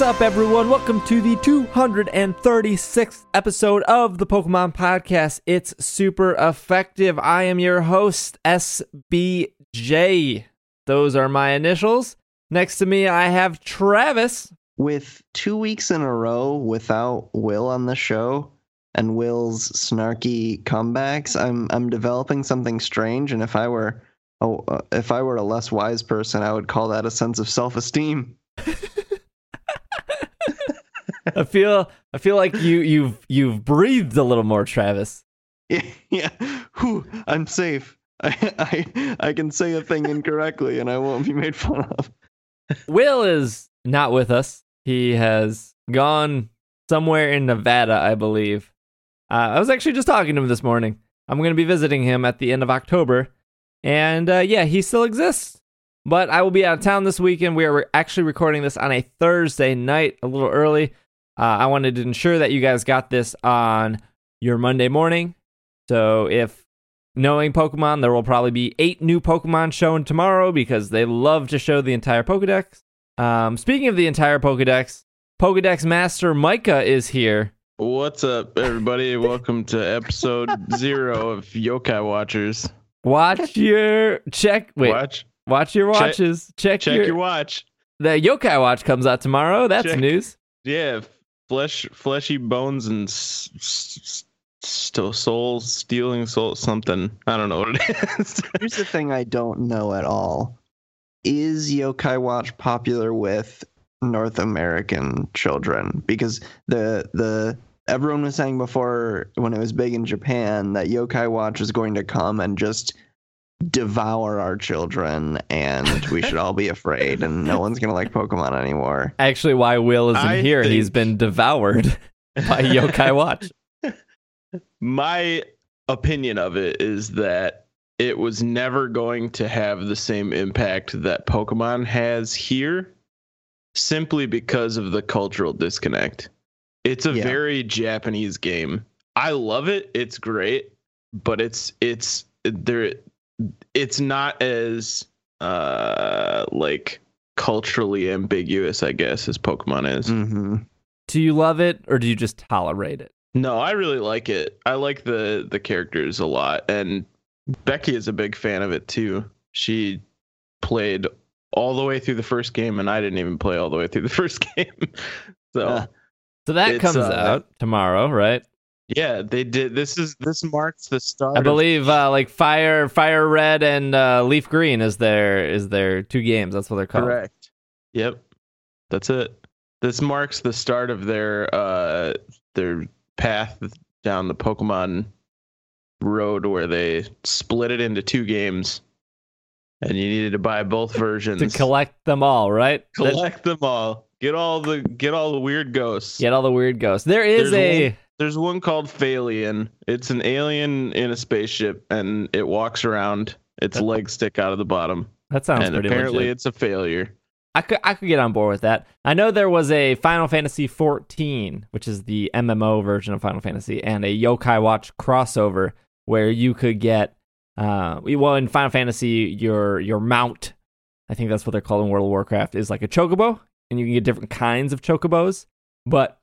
What's up, everyone? Welcome to the 236th episode of the Pokemon Podcast. It's super effective. I am your host, SBJ. Those are my initials. Next to me, I have Travis. with two weeks in a row without Will on the show and Will's snarky comebacks, I'm I'm developing something strange. And if I were oh, uh, if I were a less wise person, I would call that a sense of self esteem. I feel I feel like you you've you've breathed a little more, Travis. yeah, Whew, I'm safe. I, I I can say a thing incorrectly and I won't be made fun of. Will is not with us. He has gone somewhere in Nevada, I believe. Uh, I was actually just talking to him this morning. I'm going to be visiting him at the end of October. And uh, yeah, he still exists. But I will be out of town this weekend. We are actually recording this on a Thursday night, a little early. Uh, I wanted to ensure that you guys got this on your Monday morning. So if knowing Pokemon, there will probably be eight new Pokemon shown tomorrow because they love to show the entire Pokedex. Um, speaking of the entire Pokedex, Pokedex Master Micah is here. What's up, everybody? Welcome to episode zero of Yokai Watchers. Watch your check. Wait, watch, Watch, your watches. Check, check your, your watch. The Yokai Watch comes out tomorrow. That's Check. news. Yeah, flesh, fleshy bones and s- s- s- soul stealing soul something. I don't know what it is. Here's the thing I don't know at all. Is Yokai Watch popular with North American children? Because the the everyone was saying before when it was big in Japan that Yokai Watch is going to come and just devour our children and we should all be afraid and no one's going to like Pokemon anymore. Actually, why Will isn't I here? He's been devoured by Yokai Watch. My opinion of it is that it was never going to have the same impact that Pokemon has here simply because of the cultural disconnect. It's a Yeah. very Japanese game. I love it. It's great, but it's it's there it's not as uh like culturally ambiguous, I guess, as Pokemon is. hmm Do you love it or do you just tolerate it? No, I really like it. I like the the characters a lot, and Becky is a big fan of it too. She played all the way through the first game, and I didn't even play all the way through the first game. so Uh, So that comes uh, out tomorrow, right? Yeah, they did. This is this marks the start. I believe uh, like Fire Fire Red and uh, Leaf Green is their is their two games. That's what they're called. correct. Yep, that's it. This marks the start of their uh their path down the Pokemon road, where they split it into two games, and you needed to buy both versions To collect them all, right? Collect them all. Get all the get all the weird ghosts. Get all the weird ghosts. There is There's a one- There's one called Phalian. It's an alien in a spaceship and it walks around. Its legs stick out of the bottom. that sounds and pretty apparently legit. it's a failure. I could I could get on board with that. I know there was a Final Fantasy 14, which is the MMO version of Final Fantasy, and a Yokai Watch crossover where you could get uh well in Final Fantasy your your mount, I think that's what they're called in World of Warcraft, is like a chocobo, and you can get different kinds of chocobos. But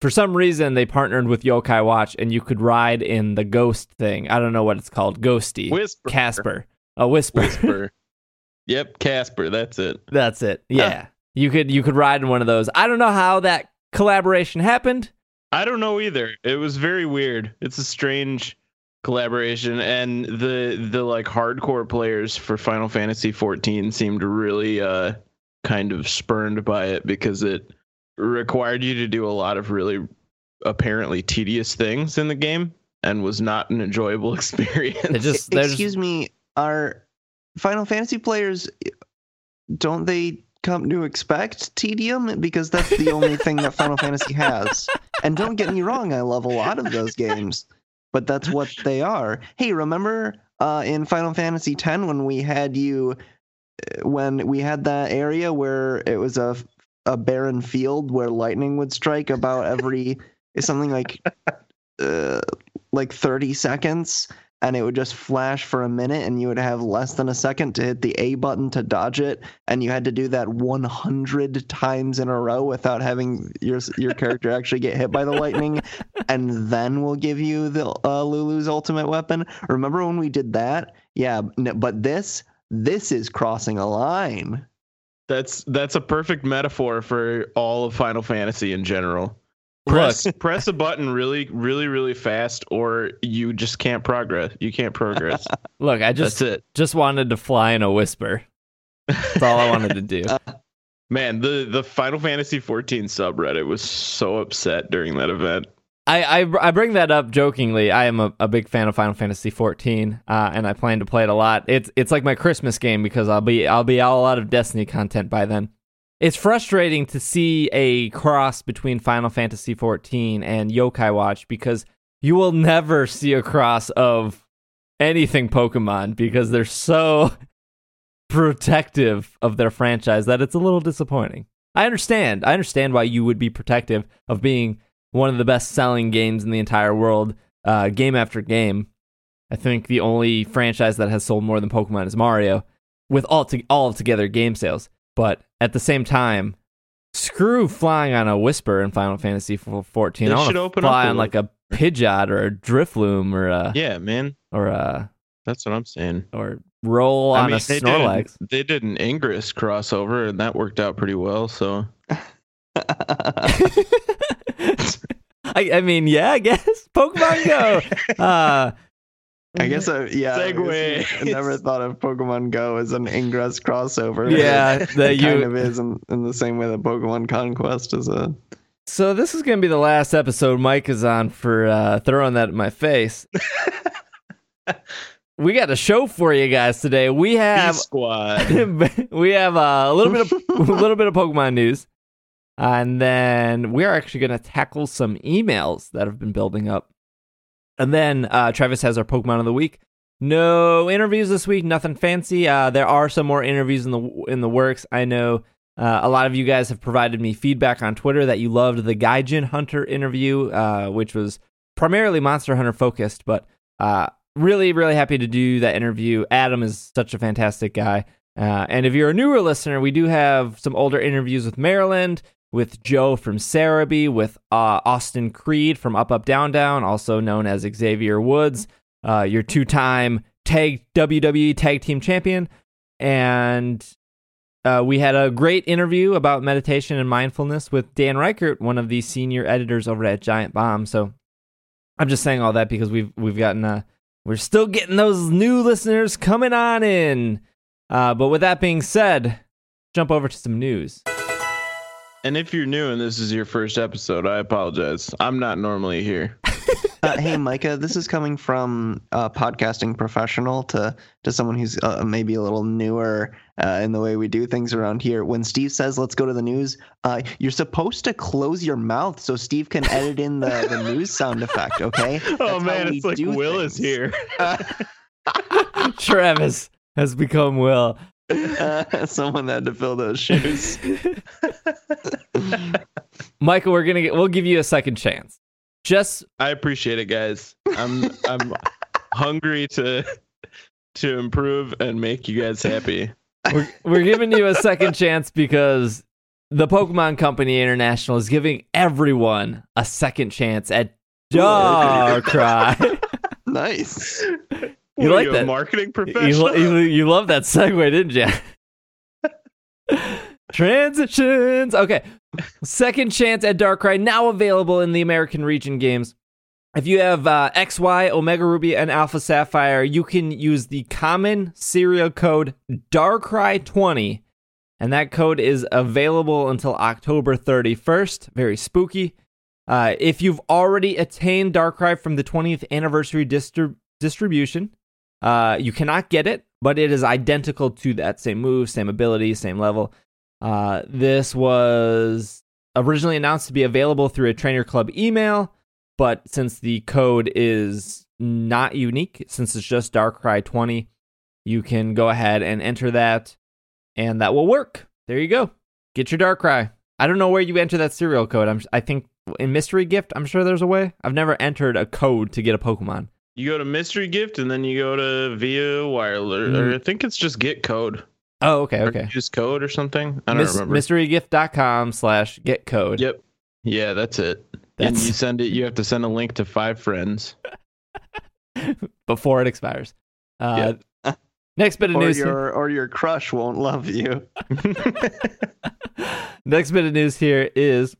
for some reason they partnered with Yokai Watch and you could ride in the ghost thing. I don't know what it's called. Ghosty. Whisper. Casper. A whisper. Whisper. yep, Casper, that's it. That's it. Yeah. You could you could ride in one of those. I don't know how that collaboration happened. I don't know either. It was very weird. It's a strange collaboration and the the like hardcore players for Final Fantasy 14 seemed really uh kind of spurned by it because it required you to do a lot of really apparently tedious things in the game and was not an enjoyable experience. Just Excuse just, me, are Final Fantasy players don't they come to expect tedium because that's the only thing that Final Fantasy has. And don't get me wrong, I love a lot of those games, but that's what they are. Hey, remember uh, in Final Fantasy X when we had you uh, when we had that area where it was a a barren field where lightning would strike about every something like uh, like 30 seconds and it would just flash for a minute and you would have less than a second to hit the A button to dodge it and you had to do that 100 times in a row without having your your character actually get hit by the lightning and then we'll give you the uh, Lulu's ultimate weapon. Remember when we did that? Yeah, but this this is crossing a line. That's that's a perfect metaphor for all of Final Fantasy in general. Press press a button really, really, really fast, or you just can't progress. You can't progress. Look, I just That's it. just wanted to fly in a whisper. That's all I wanted to do. Man, the the Final Fantasy 14 subreddit was so upset during that event. I, I, I bring that up jokingly. I am a, a big fan of Final Fantasy 14, uh, and I plan to play it a lot. It's it's like my Christmas game because I'll be I'll be all out of Destiny content by then. It's frustrating to see a cross between Final Fantasy 14 and Yokai Watch because you will never see a cross of anything Pokemon because they're so protective of their franchise that it's a little disappointing. I understand. I understand why you would be protective of being one of the best selling games in the entire world, uh, game after game. I think the only franchise that has sold more than Pokemon is Mario, with all to- all together game sales. But at the same time, screw flying on a Whisper in Final Fantasy f- 14. They I want should to open up fly a on like a Pidgeot or a Drifloon or a Yeah, man, or a that's what I'm saying. or roll I on mean, a they Snorlax. did, they did an Ingress crossover, and that worked out pretty well. So I, I mean, yeah, I guess Pokemon Go. Uh, I guess I, yeah. I, Segue. I never thought of Pokemon Go as an Ingress crossover. Yeah, that it you- kind of is in, in the same way that Pokemon Conquest is a. So this is gonna be the last episode Mike is on for uh, throwing that in my face. we got a show for you guys today. We B have Squad. we have uh, a little bit of a little bit of Pokemon news, and then we are actually gonna tackle some emails that have been building up, and then uh, Travis has our Pokemon of the week. No interviews this week, nothing fancy. Uh, there are some more interviews in the in the works. I know uh, a lot of you guys have provided me feedback on Twitter that you loved the Gaijin Hunter interview, uh, which was primarily Monster Hunter focused, but uh, really, really happy to do that interview. Adam is such a fantastic guy. Uh, and if you're a newer listener, we do have some older interviews with Marriland, with Joe from Serebii, with uh, Austin Creed from Up Up Down Down, also known as Xavier Woods, uh, your two-time tag WWE Tag Team Champion, and uh, we had a great interview about meditation and mindfulness with Dan Ryckert, one of the senior editors over at Giant Bomb. So I'm just saying all that because we've we've gotten uh, we're still getting those new listeners coming on in. Uh, but with that being said, jump over to some news. And if you're new and this is your first episode, I apologize. I'm not normally here. Uh, hey, Micah, this is coming from a podcasting professional to to someone who's uh, maybe a little newer uh, in the way we do things around here. When Steve says, "Let's go to the news," uh, you're supposed to close your mouth so Steve can edit in the, the news sound effect. Okay? oh That's how man, it's like do Will is things. here. Travis has become Will. Uh, someone had to fill those shoes. Michael, we're gonna get, we'll give you a second chance. Just I appreciate it, guys. I'm I'm hungry to to improve and make you guys happy. we're, we're giving you a second chance because the Pokemon Company International is giving everyone a second chance at Darkrai. nice. You like that? marketing you, professional? you, you love that segue, didn't you? Transitions. Okay. Second chance at Darkrai now available in the American region games. If you have uh, XY, Omega Ruby, and Alpha Sapphire, you can use the common serial code Darkrai20. And that code is available until October 31st. Very spooky. Uh, if you've already attained Darkrai from the 20th anniversary distri- distribution, uh, you cannot get it, but it is identical to that same move, same ability, same level. Uh, this was originally announced to be available through a Trainer Club email, but since the code is not unique, since it's just Darkrai 20, you can go ahead and enter that, and that will work. There you go. Get your Darkrai. I don't know where you enter that serial code. I'm, I think in Mystery Gift, I'm sure there's a way. I've never entered a code to get a Pokemon. You go to mystery gift and then you go to via wireless, or I think it's just get code. Oh, okay, Or okay. Use code or something. I don't Mis- remember. mysterygift.com slash get code. Yep. Yeah, that's it. and you send it. You have to send a link to five friends. before it expires. Uh, Next bit of Or news. here- your or your crush won't love you. Next bit of news here is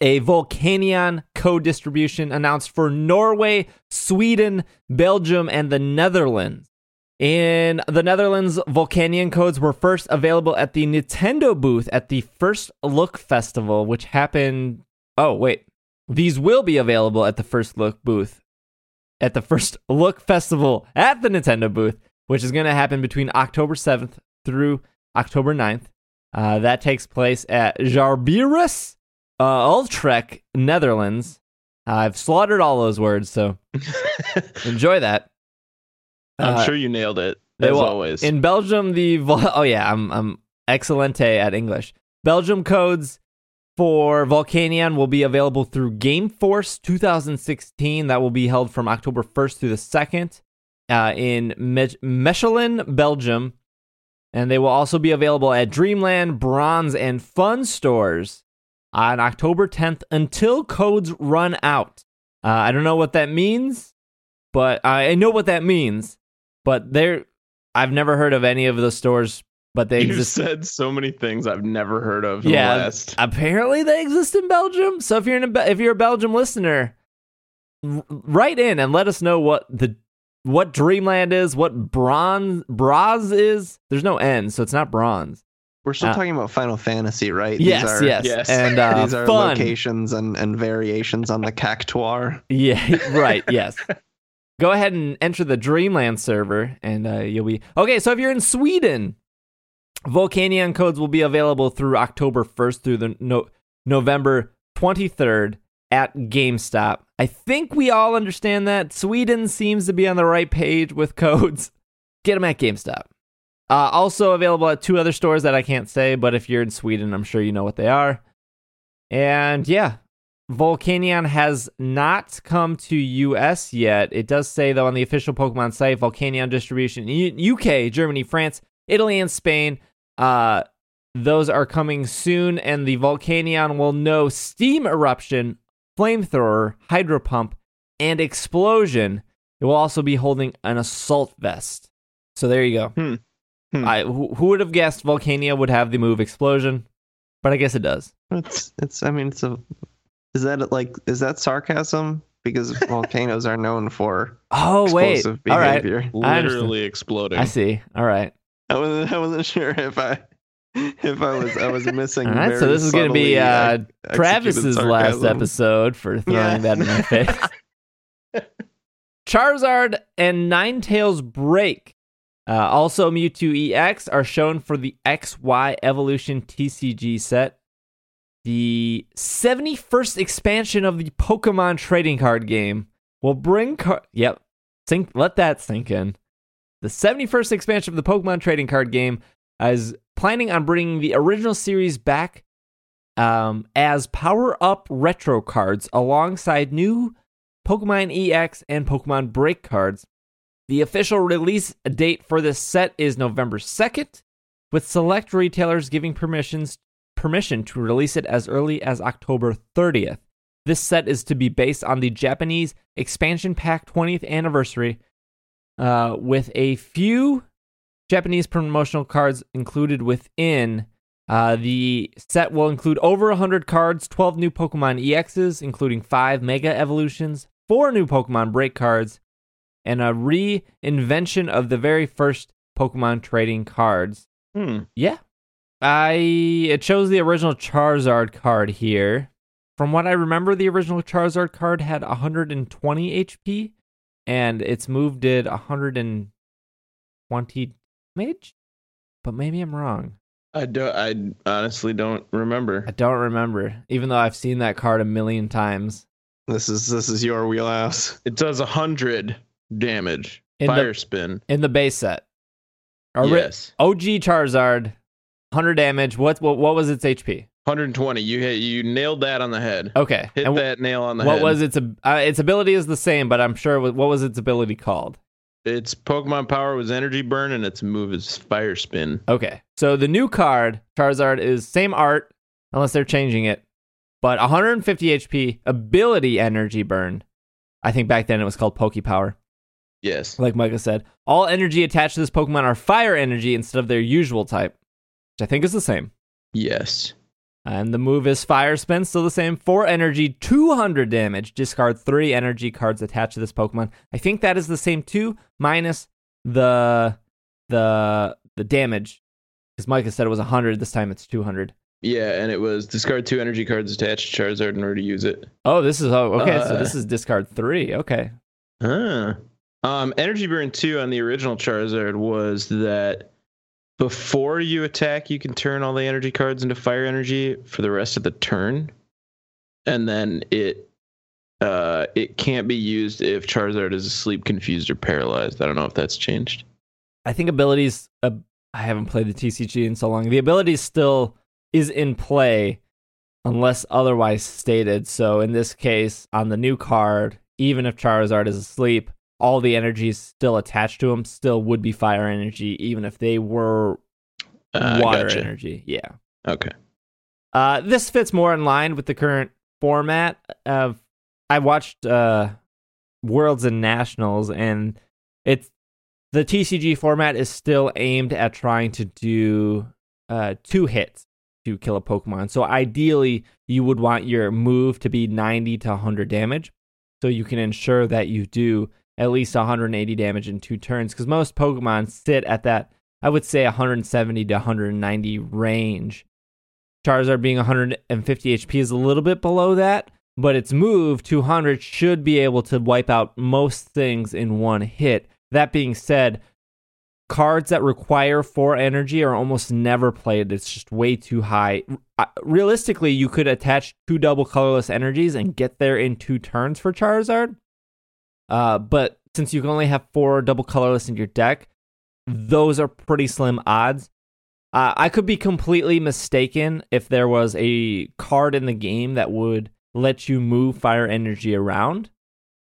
a Volcanion code distribution announced for Norway, Sweden, Belgium, and the Netherlands. In the Netherlands, Volcanion codes were first available at the Nintendo booth at the First Look Festival, which happened. Oh, wait. These will be available at the First Look booth. At the First Look Festival at the Nintendo booth, which is going to happen between October 7th through October 9th. Uh, that takes place at Jarberus, uh, Utrecht, Netherlands. I've slaughtered all those words, so enjoy that. I'm Uh, sure you nailed it as will. always. In Belgium, the Vol- oh yeah, I'm I'm excellente at English. Belgium codes for Volcanion will be available through Game Force 2016. That will be held from October 1st through the 2nd uh, in Me- Mechelen, Belgium, and they will also be available at Dreamland, Bronze, and Fun stores on October 10th until codes run out. Uh, I don't know what that means, but I know what that means. But there, I've never heard of any of the stores, but they You've exist. said so many things I've never heard of. In Yeah. Apparently, they exist in Belgium. So if you're in a, if you're a Belgium listener, write in and let us know what the what Dreamland is, what bronze bronze is. There's no N, so it's not bronze. We're still Uh, talking about Final Fantasy, right? yes, these are, yes, yes. and uh, These are fun. locations and, and variations on the cactuar. Yeah, right. Yes. Go ahead and enter the Dreamland server, and uh, you'll be okay. So if you're in Sweden, Volcanion codes will be available through October 1st through the no- November 23rd at GameStop. I think we all understand that Sweden seems to be on the right page with codes. Get them at GameStop. Uh, also available at two other stores that I can't say, but if you're in Sweden, I'm sure you know what they are. And yeah, Volcanion has not come to US yet. It does say though on the official Pokemon site, Volcanion distribution U- UK, Germany, France, Italy, and Spain. Uh, those are coming soon, and the Volcanion will know steam eruption, flamethrower, hydro pump, and explosion. It will also be holding an assault vest. So there you go. Hmm. Hmm. I who, who would have guessed Volcania would have the move explosion? But I guess it does. It's it's. I mean, it's a. Is that like? Is that sarcasm? Because volcanoes are known for Oh wait, explosive all right. behavior. I. Literally exploding. I see. All right. I wasn't. I wasn't sure if I. If I was. I was missing. All right. So this is going to be uh, ex- executed Travis's last episode for throwing Yeah. that in my face. Charizard and Ninetales break. Uh, also, Mewtwo EX are shown for the XY Evolution TCG set. The 71st expansion of the Pokemon trading card game will bring Yep. Sink let that sink in. The 71st expansion of the Pokemon trading card game is planning on bringing the original series back um, as power up retro cards alongside new Pokemon EX and Pokemon Break cards. The official release date for this set is November 2nd, with select retailers giving permissions permission to release it as early as October 30th. This set is to be based on the Japanese expansion pack 20th anniversary, uh, with a few Japanese promotional cards included within. Uh, the set will include over 100 cards, 12 new Pokemon EXs, including 5 Mega Evolutions, 4 new Pokemon Break cards, and a reinvention of the very first Pokemon trading cards. Hmm. Yeah. I it shows the original Charizard card here. From what I remember, the original Charizard card had 120 HP, and its move did 120 damage. But maybe I'm wrong. I don't. I honestly don't remember. I don't remember, even though I've seen that card a million times. This is this is your wheelhouse. It does hundred damage. In Fire the spin. in the base set. Ori- yes. OG Charizard, 100 damage. What what what was its HP? 120. You hit. You nailed that on the head. Okay. Hit And that nail on the what head. What was its uh, its ability is the same, but I'm sure what what was its ability called? Its Pokemon power was Energy Burn, and its move is Fire Spin. Okay. So the new card, Charizard, is same art, unless they're changing it, but 150 HP, ability energy burn. I think back then it was called Poke Power, Yes. like Micah said. All energy attached to this Pokemon are fire energy instead of their usual type, which I think is the same. Yes. And the move is Fire Spin, still the same. 4 energy, 200 damage. Discard 3 energy cards attached to this Pokemon. I think that is the same too, minus the the the damage. Because Micah said it was 100, this time it's 200. Yeah, and it was discard two energy cards attached to Charizard in order to use it. Oh, this is oh okay. so Uh, this is discard three. Okay. Ah. Um, Energy Burn 2 on the original Charizard was that before you attack, you can turn all the energy cards into fire energy for the rest of the turn. And then it uh, it can't be used if Charizard is asleep, confused, or paralyzed. I don't know if that's changed. I think abilities. Uh, I haven't played the TCG in so long. The ability still is in play, unless otherwise stated. So in this case, on the new card, even if Charizard is asleep, all the energies still attached to him still would be fire energy, even if they were Uh, water gotcha. energy. Yeah. Okay. Uh, this fits more in line with the current format of. I watched uh, Worlds and Nationals, and it's the TCG format is still aimed at trying to do uh, two hits to kill a Pokemon. So ideally, you would want your move to be 90 to 100 damage, so you can ensure that you do at least 180 damage in two turns. Because most Pokemon sit at that, I would say, 170 to 190 range. Charizard being 150 HP is a little bit below that, but its move 200 should be able to wipe out most things in one hit. That being said, cards that require 4 energy are almost never played. It's just way too high. Realistically, you could attach two double colorless energies and get there in two turns for Charizard. Uh, but since you can only have 4 double colorless in your deck, those are pretty slim odds. Uh, I could be completely mistaken if there was a card in the game that would let you move fire energy around.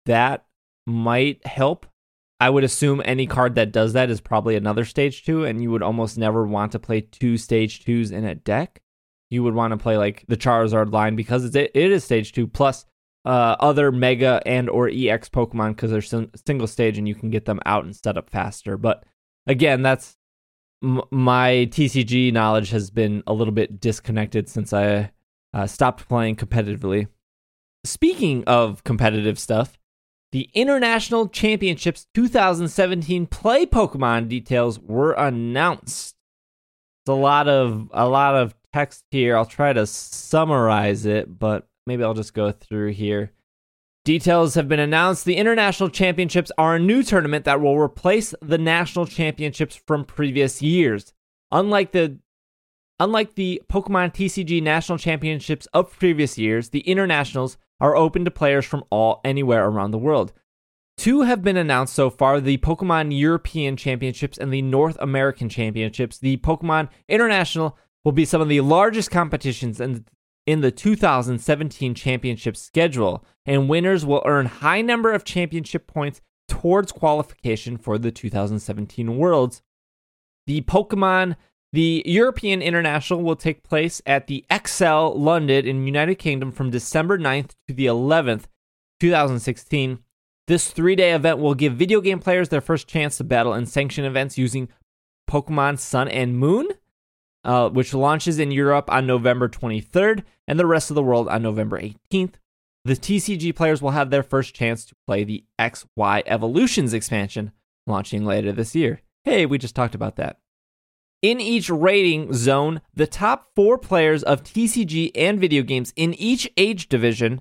That might help. I would assume any card that does that is probably another stage two, and you would almost never want to play two stage twos in a deck. You would want to play like the Charizard line because it's, it is stage two plus uh, other Mega and or EX Pokemon because they're sim- single stage and you can get them out and set up faster. But again, that's m- my TCG knowledge has been a little bit disconnected since I uh, stopped playing competitively. Speaking of competitive stuff, the International Championships 2017 Play Pokemon details were announced. It's a lot of a lot of text here. I'll try to summarize it, but maybe I'll just go through here. Details have been announced. The International Championships are a new tournament that will replace the National Championships from previous years. Unlike the unlike the Pokemon TCG National Championships of previous years, the Internationals are open to players from all anywhere around the world. Two have been announced so far the Pokemon European Championships and the North American Championships. The Pokemon International will be some of the largest competitions in, in the 2017 championship schedule, and winners will earn high number of championship points towards qualification for the 2017 Worlds. The Pokemon the European International will take place at the ExCeL London in United Kingdom from December 9th to the 11th, 2016. This three day event will give video game players their first chance to battle in sanctioned events using Pokemon Sun and Moon, uh, which launches in Europe on November 23rd and the rest of the world on November 18th. The TCG players will have their first chance to play the XY Evolutions expansion, launching later this year. Hey, we just talked about that. In each rating zone, the top four players of TCG and video games in each age division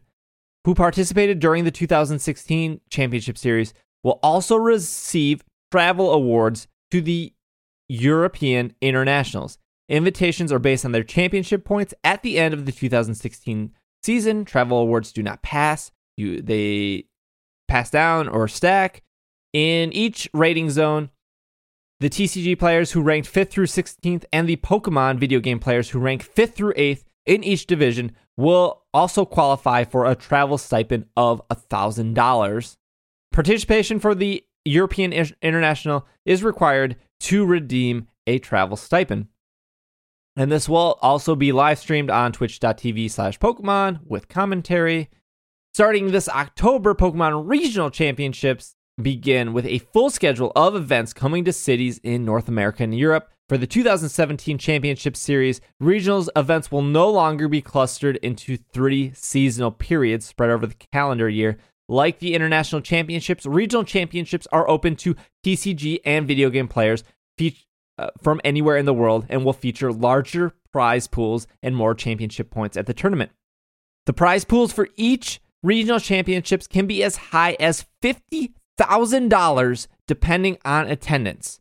who participated during the 2016 Championship Series will also receive travel awards to the European Internationals. Invitations are based on their championship points at the end of the 2016 season. Travel awards do not pass. You they pass down or stack. In each rating zone, the TCG players who ranked 5th through 16th and the Pokemon video game players who rank 5th through 8th in each division will also qualify for a travel stipend of $1,000. Participation for the European International is required to redeem a travel stipend. And this will also be live streamed on twitch.tv slash Pokemon with commentary. Starting this October, Pokemon Regional Championships begin with a full schedule of events coming to cities in North America and Europe. For the 2017 Championship Series, regionals events will no longer be clustered into three seasonal periods spread over the calendar year. Like the International Championships, regional championships are open to TCG and video game players uh, from anywhere in the world and will feature larger prize pools and more championship points at the tournament. The prize pools for each regional championships can be as high as $50,000 depending on attendance.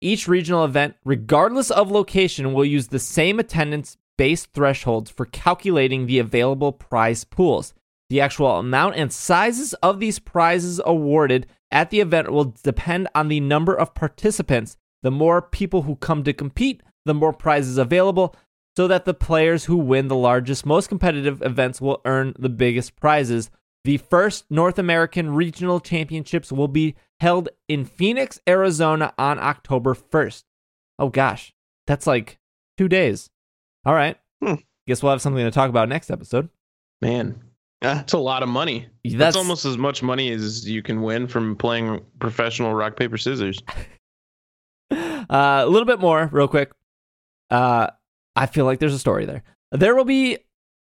Each regional event, regardless of location, will use the same attendance based thresholds for calculating the available prize pools. The actual amount and sizes of these prizes awarded at the event will depend on the number of participants. The more people who come to compete, the more prizes available, so that the players who win the largest, most competitive events will earn the biggest prizes. The first North American Regional Championships will be held in Phoenix, Arizona on October 1st. Oh gosh, that's like two days. All right. Hmm. Guess we'll have something to talk about next episode. Man, that's a lot of money. That's, That's almost as much money as you can win from playing professional rock paper scissors. uh, a little bit more, real quick. Uh, I feel like there's a story there. There will be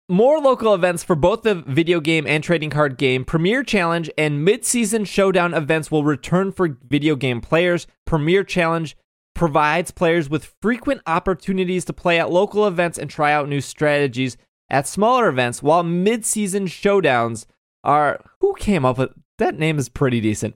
more local events for both the video game and trading card game. Premier Challenge and mid-season showdown events will return for video game players. Premier Challenge provides players with frequent opportunities to play at local events and try out new strategies at smaller events, while mid-season showdowns are who came up with that name is pretty decent.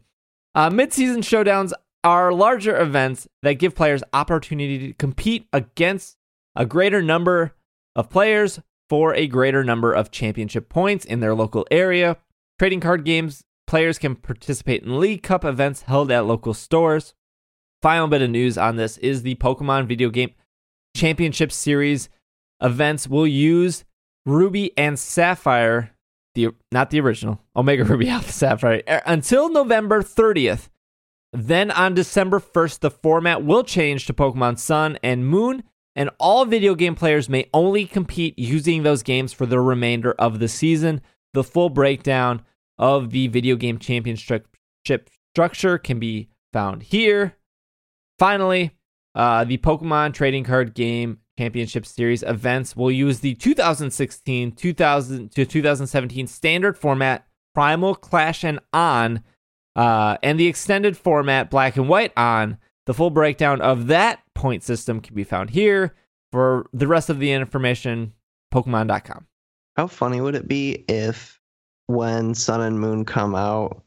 Uh, mid-season showdowns are larger events that give players opportunity to compete against a greater number of players for a greater number of championship points in their local area. Trading card games players can participate in League Cup events held at local stores. Final bit of news on this is the Pokemon video game championship series events will use Ruby and Sapphire, the not the original Omega Ruby Alpha Sapphire, until November 30th. Then on December 1st, the format will change to Pokemon Sun and Moon, and all video game players may only compete using those games for the remainder of the season. The full breakdown of the video game championship structure can be found here. Finally, uh, the Pokemon trading card game championship series events will use the 2016 2000 to 2017 standard format Primal Clash and On, uh, and the extended format Black and White On. The full breakdown of that point system can be found here. For the rest of the information, Pokemon.com. How funny would it be if when Sun and Moon come out,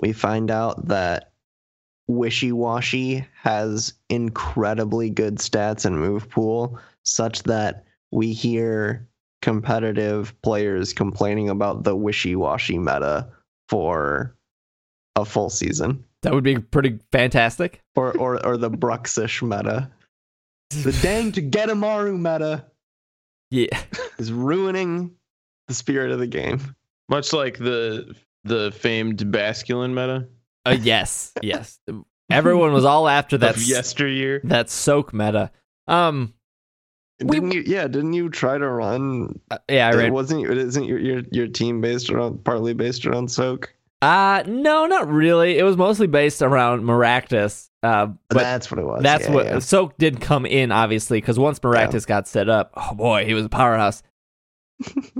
we find out that Wishiwashi has incredibly good stats and move pool, such that we hear competitive players complaining about the Wishiwashi meta for a full season. That would be pretty fantastic. Or or or the Bruxish meta. The dang Togedemaru meta Yeah. is ruining the spirit of the game. Much like the the famed Basculin meta Uh, yes. Yes. Everyone was all after that. of yesteryear. that soak meta. Um. We- Didn't you? Yeah, didn't you try to run? uh, yeah, I It read. wasn't. It isn't your, your your team based around partly based around Soak. Uh no, not really. It was mostly based around Maractus. Uh, but that's what it was. that's yeah, what yeah. Soak did come in, obviously, because once Maractus got set up, oh boy, he was a powerhouse.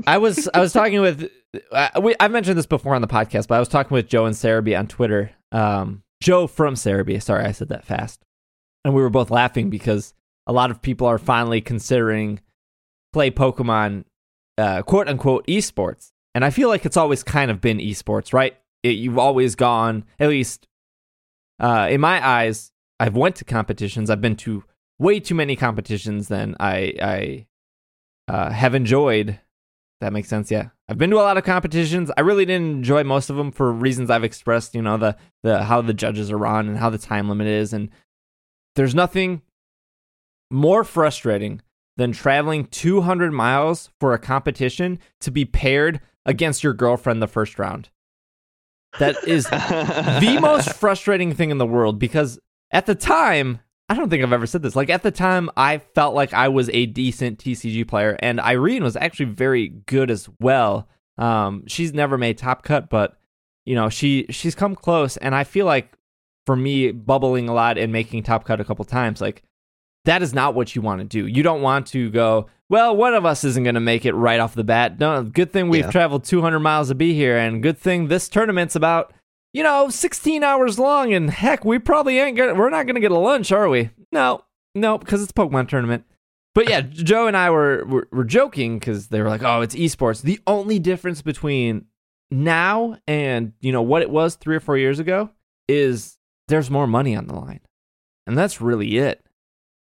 I was I was talking with uh, we, I've mentioned this before on the podcast, but I was talking with Joe and Serebii on Twitter. Um, Joe from Serebii. Sorry, I said that fast, and we were both laughing because a lot of people are finally considering play Pokemon, uh, quote unquote esports, and I feel like it's always kind of been esports, right? It, you've always gone at least uh, in my eyes. I've went to competitions. I've been to way too many competitions than I I uh, have enjoyed. That makes sense. Yeah, I've been to a lot of competitions. I really didn't enjoy most of them for reasons I've expressed. You know the the how the judges are run and how the time limit is, and there's nothing more frustrating than traveling 200 miles for a competition to be paired against your girlfriend the first round. That is the most frustrating thing in the world because at the time, I don't think I've ever said this. Like at the time, I felt like I was a decent TCG player, and Irene was actually very good as well. Um, she's never made top cut, but you know she she's come close, and I feel like for me, bubbling a lot and making top cut a couple times, like that is not what you want to do. You don't want to go, well, one of us isn't going to make it right off the bat. No, good thing we've Yeah. traveled 200 miles to be here, and good thing this tournament's about, you know, 16 hours long, and heck, we probably ain't gonna, we're not going to get a lunch, are we? No, no, because it's a Pokemon tournament. But yeah, Joe and I were were, were joking because they were like, "Oh, it's esports." The only difference between now and you know what it was three or four years ago is there's more money on the line, and that's really it.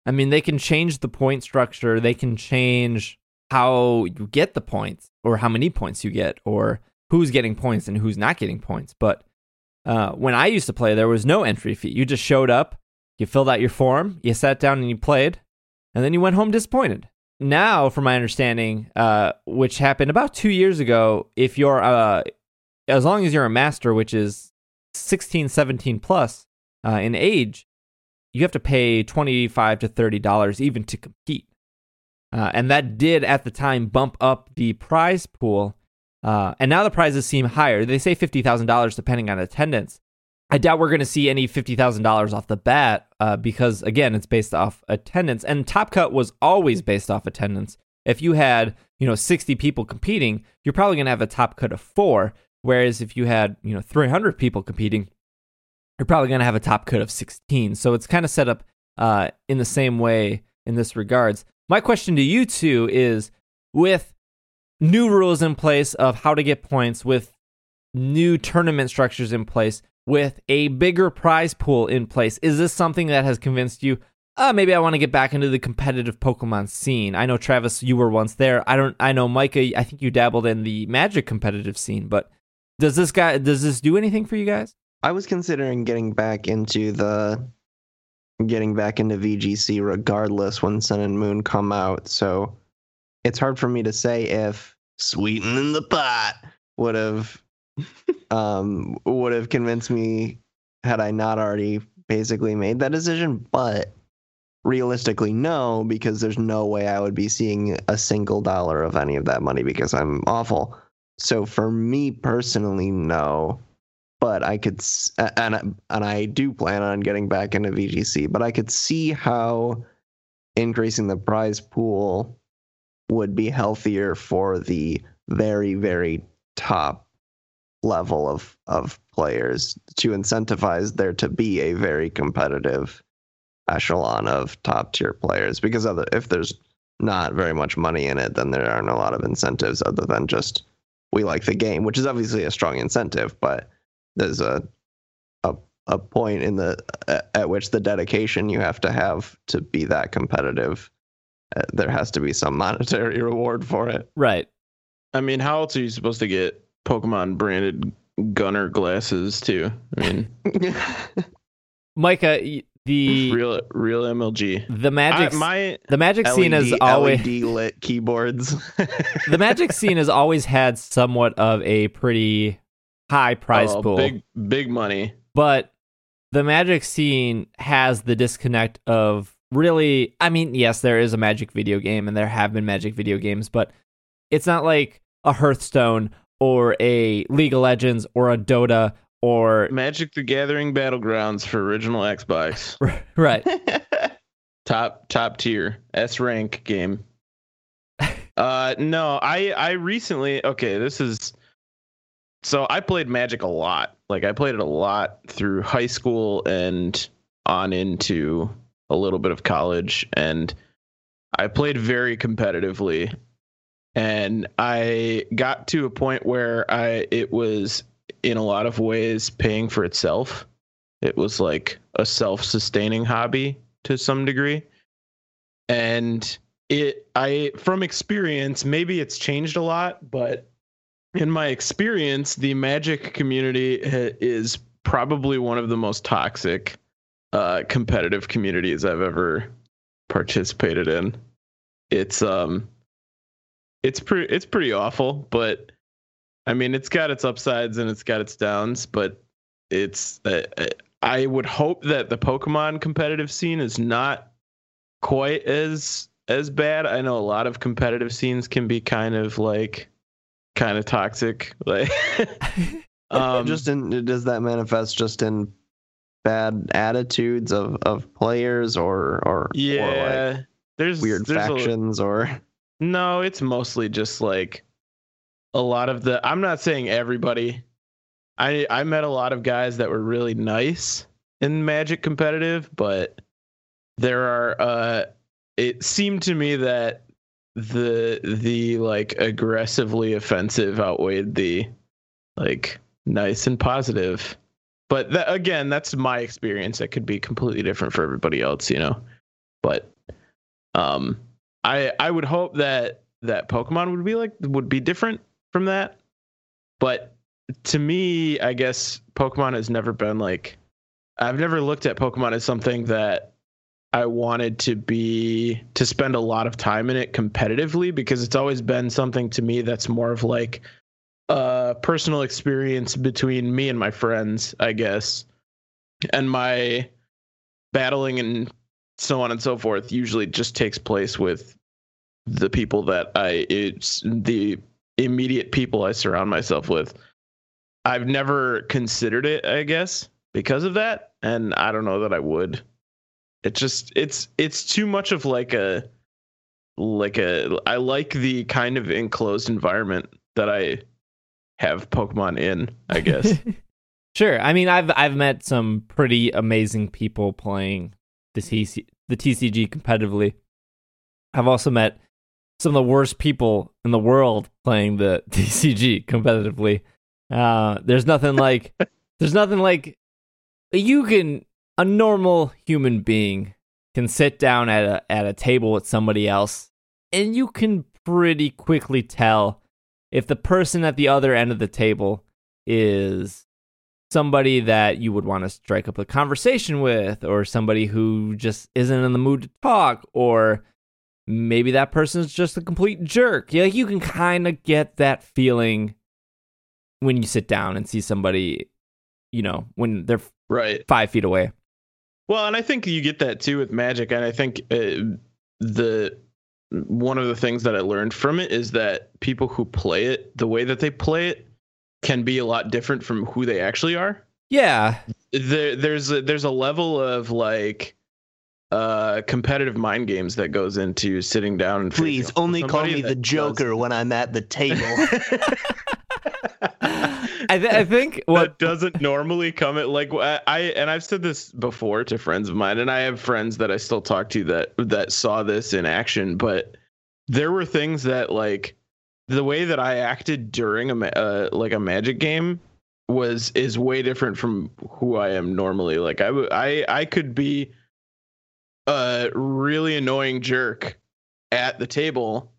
I mean, they can change the point structure. They can change how you get the points, or how many points you get, or who's getting points and who's not getting points. But uh, when I used to play, there was no entry fee. You just showed up, you filled out your form, you sat down and you played, and then you went home disappointed. Now, from my understanding, uh, which happened about two years ago, if you're uh, as long as you're a master, which is 16, 17 plus uh, in age, you have to pay 25 to 30 dollars even to compete. Uh, and that did at the time bump up the prize pool. Uh, and now the prizes seem higher. They say $50,000 depending on attendance. I doubt we're going to see any $50,000 off the bat uh, because, again, it's based off attendance. And Top Cut was always based off attendance. If you had, you know, 60 people competing, you're probably going to have a top cut of four. Whereas if you had, you know, 300 people competing, you're probably going to have a top cut of 16. So it's kind of set up uh, in the same way in this regards. My question to you two is with new rules in place of how to get points, with new tournament structures in place, with a bigger prize pool in place, is this something that has convinced you? Uh, maybe I want to get back into the competitive Pokemon scene. I know Travis, you were once there. I don't. I know Micah. I think you dabbled in the Magic competitive scene. But does this guy? Does this do anything for you guys? I was considering getting back into the getting back into VGC regardless when Sun and Moon come out. So it's hard for me to say if sweetening the pot would have um would have convinced me had I not already basically made that decision, but realistically no because there's no way I would be seeing a single dollar of any of that money because I'm awful. So for me personally no but I could, and and I do plan on getting back into VGC, but I could see how increasing the prize pool would be healthier for the very very top level of of players to incentivize there to be a very competitive echelon of top tier players because other if there's not very much money in it then there aren't a lot of incentives other than just we like the game which is obviously a strong incentive but there's a a a point in the at- at which the dedication you have to have to be that competitive uh, there has to be some monetary reward for it Right. I mean, how else are you supposed to get Pokemon branded Gunnar glasses too? I mean, Micah, the real real MLG. the magic I, my the magic scene is always LED lit keyboards the magic scene has always had somewhat of a pretty high prize oh, pool. big big money. but the magic scene has the disconnect of really i mean yes there is a magic video game and there have been magic video games but it's not like a hearthstone or a league of legends or a dota or Magic the Gathering Battlegrounds for original Xbox. right top top tier S rank game. uh no, I I recently okay, this is so I played Magic a lot. Like I played it a lot through high school and on into a little bit of college and I played very competitively and I got to a point where I it was in a lot of ways paying for itself. It was like a self-sustaining hobby to some degree. And it I from experience, maybe it's changed a lot, but in my experience, the magic community is probably one of the most toxic uh, competitive communities I've ever participated in. it's um it's pretty it's pretty awful, but I mean it's got its upsides and it's got its downs, but it's uh, I would hope that the Pokemon competitive scene is not quite as as bad. I know a lot of competitive scenes can be kind of like kind of toxic. Like um just in does that manifest just in bad attitudes of of players or or or yeah. like there's weird there's a- factions or No, it's mostly just like a lot of the I'm not saying everybody. I I met a lot of guys that were really nice in Magic competitive, but there are uh it seemed to me that the the like aggressively offensive outweighed the like nice and positive. But that, again, that's my experience. That could be completely different for everybody else, you know. But um I I would hope that that Pokemon would be like would be different from that. But to me, I guess Pokemon has never been like I've never looked at Pokemon as something that I wanted to be to spend a lot of time in it competitively because it's always been something to me that's more of like a personal experience between me and my friends, I guess. And my battling and so on and so forth usually just takes place with the people that I it's the immediate people I surround myself with. I've never considered it, I guess, because of that, and I don't know that I would. It just it's it's too much of like a like a I like the kind of enclosed environment that I have Pokemon in, I guess. sure. I mean, I've I've met some pretty amazing people playing the TC the TCG competitively. I've also met some of the worst people in the world playing the TCG competitively. Uh, there's nothing like there's nothing like you can a normal human being can sit down at a at a table with somebody else and you can pretty quickly tell if the person at the other end of the table is somebody that you would want to strike up a conversation with or somebody who just isn't in the mood to talk or maybe that person's just a complete jerk. Yeah, like you can kind of get that feeling when you sit down and see somebody, you know, when they're right. five feet away. Well, and I think you get that too with Magic, and I think uh, the one of the things that I learned from it is that people who play it, the way that they play it, can be a lot different from who they actually are. Yeah, There, there's a, there's a level of like uh competitive mind games that goes into sitting down and please only call me the that does- Joker when I'm at the table. I, th- I think what that doesn't normally come at like I, I and I've said this before to friends of mine, and I have friends that I still talk to that that saw this in action. But there were things that like the way that I acted during a uh, like a Magic game was is way different from who I am normally. Like I w- I I could be a really annoying jerk at the table,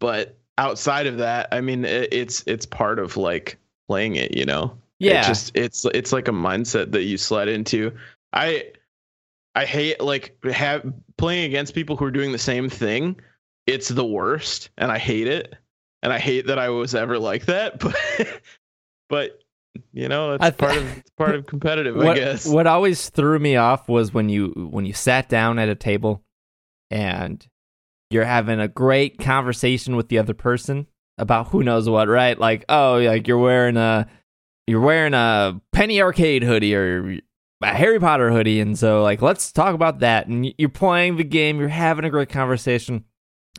but outside of that, I mean, it, it's it's part of like playing it, you know. yeah It just it's it's like a mindset that you slide into. I I hate like have playing against people who are doing the same thing. It's the worst, and I hate it. And I hate that I was ever like that. But but you know, it's th- part of it's part of competitive, what, I guess. what always threw me off was when you when you sat down at a table and you're having a great conversation with the other person about who knows what, right? Like, oh, like you're wearing a you're wearing a Penny Arcade hoodie or a Harry Potter hoodie, and so like let's talk about that. And you're playing the game, you're having a great conversation,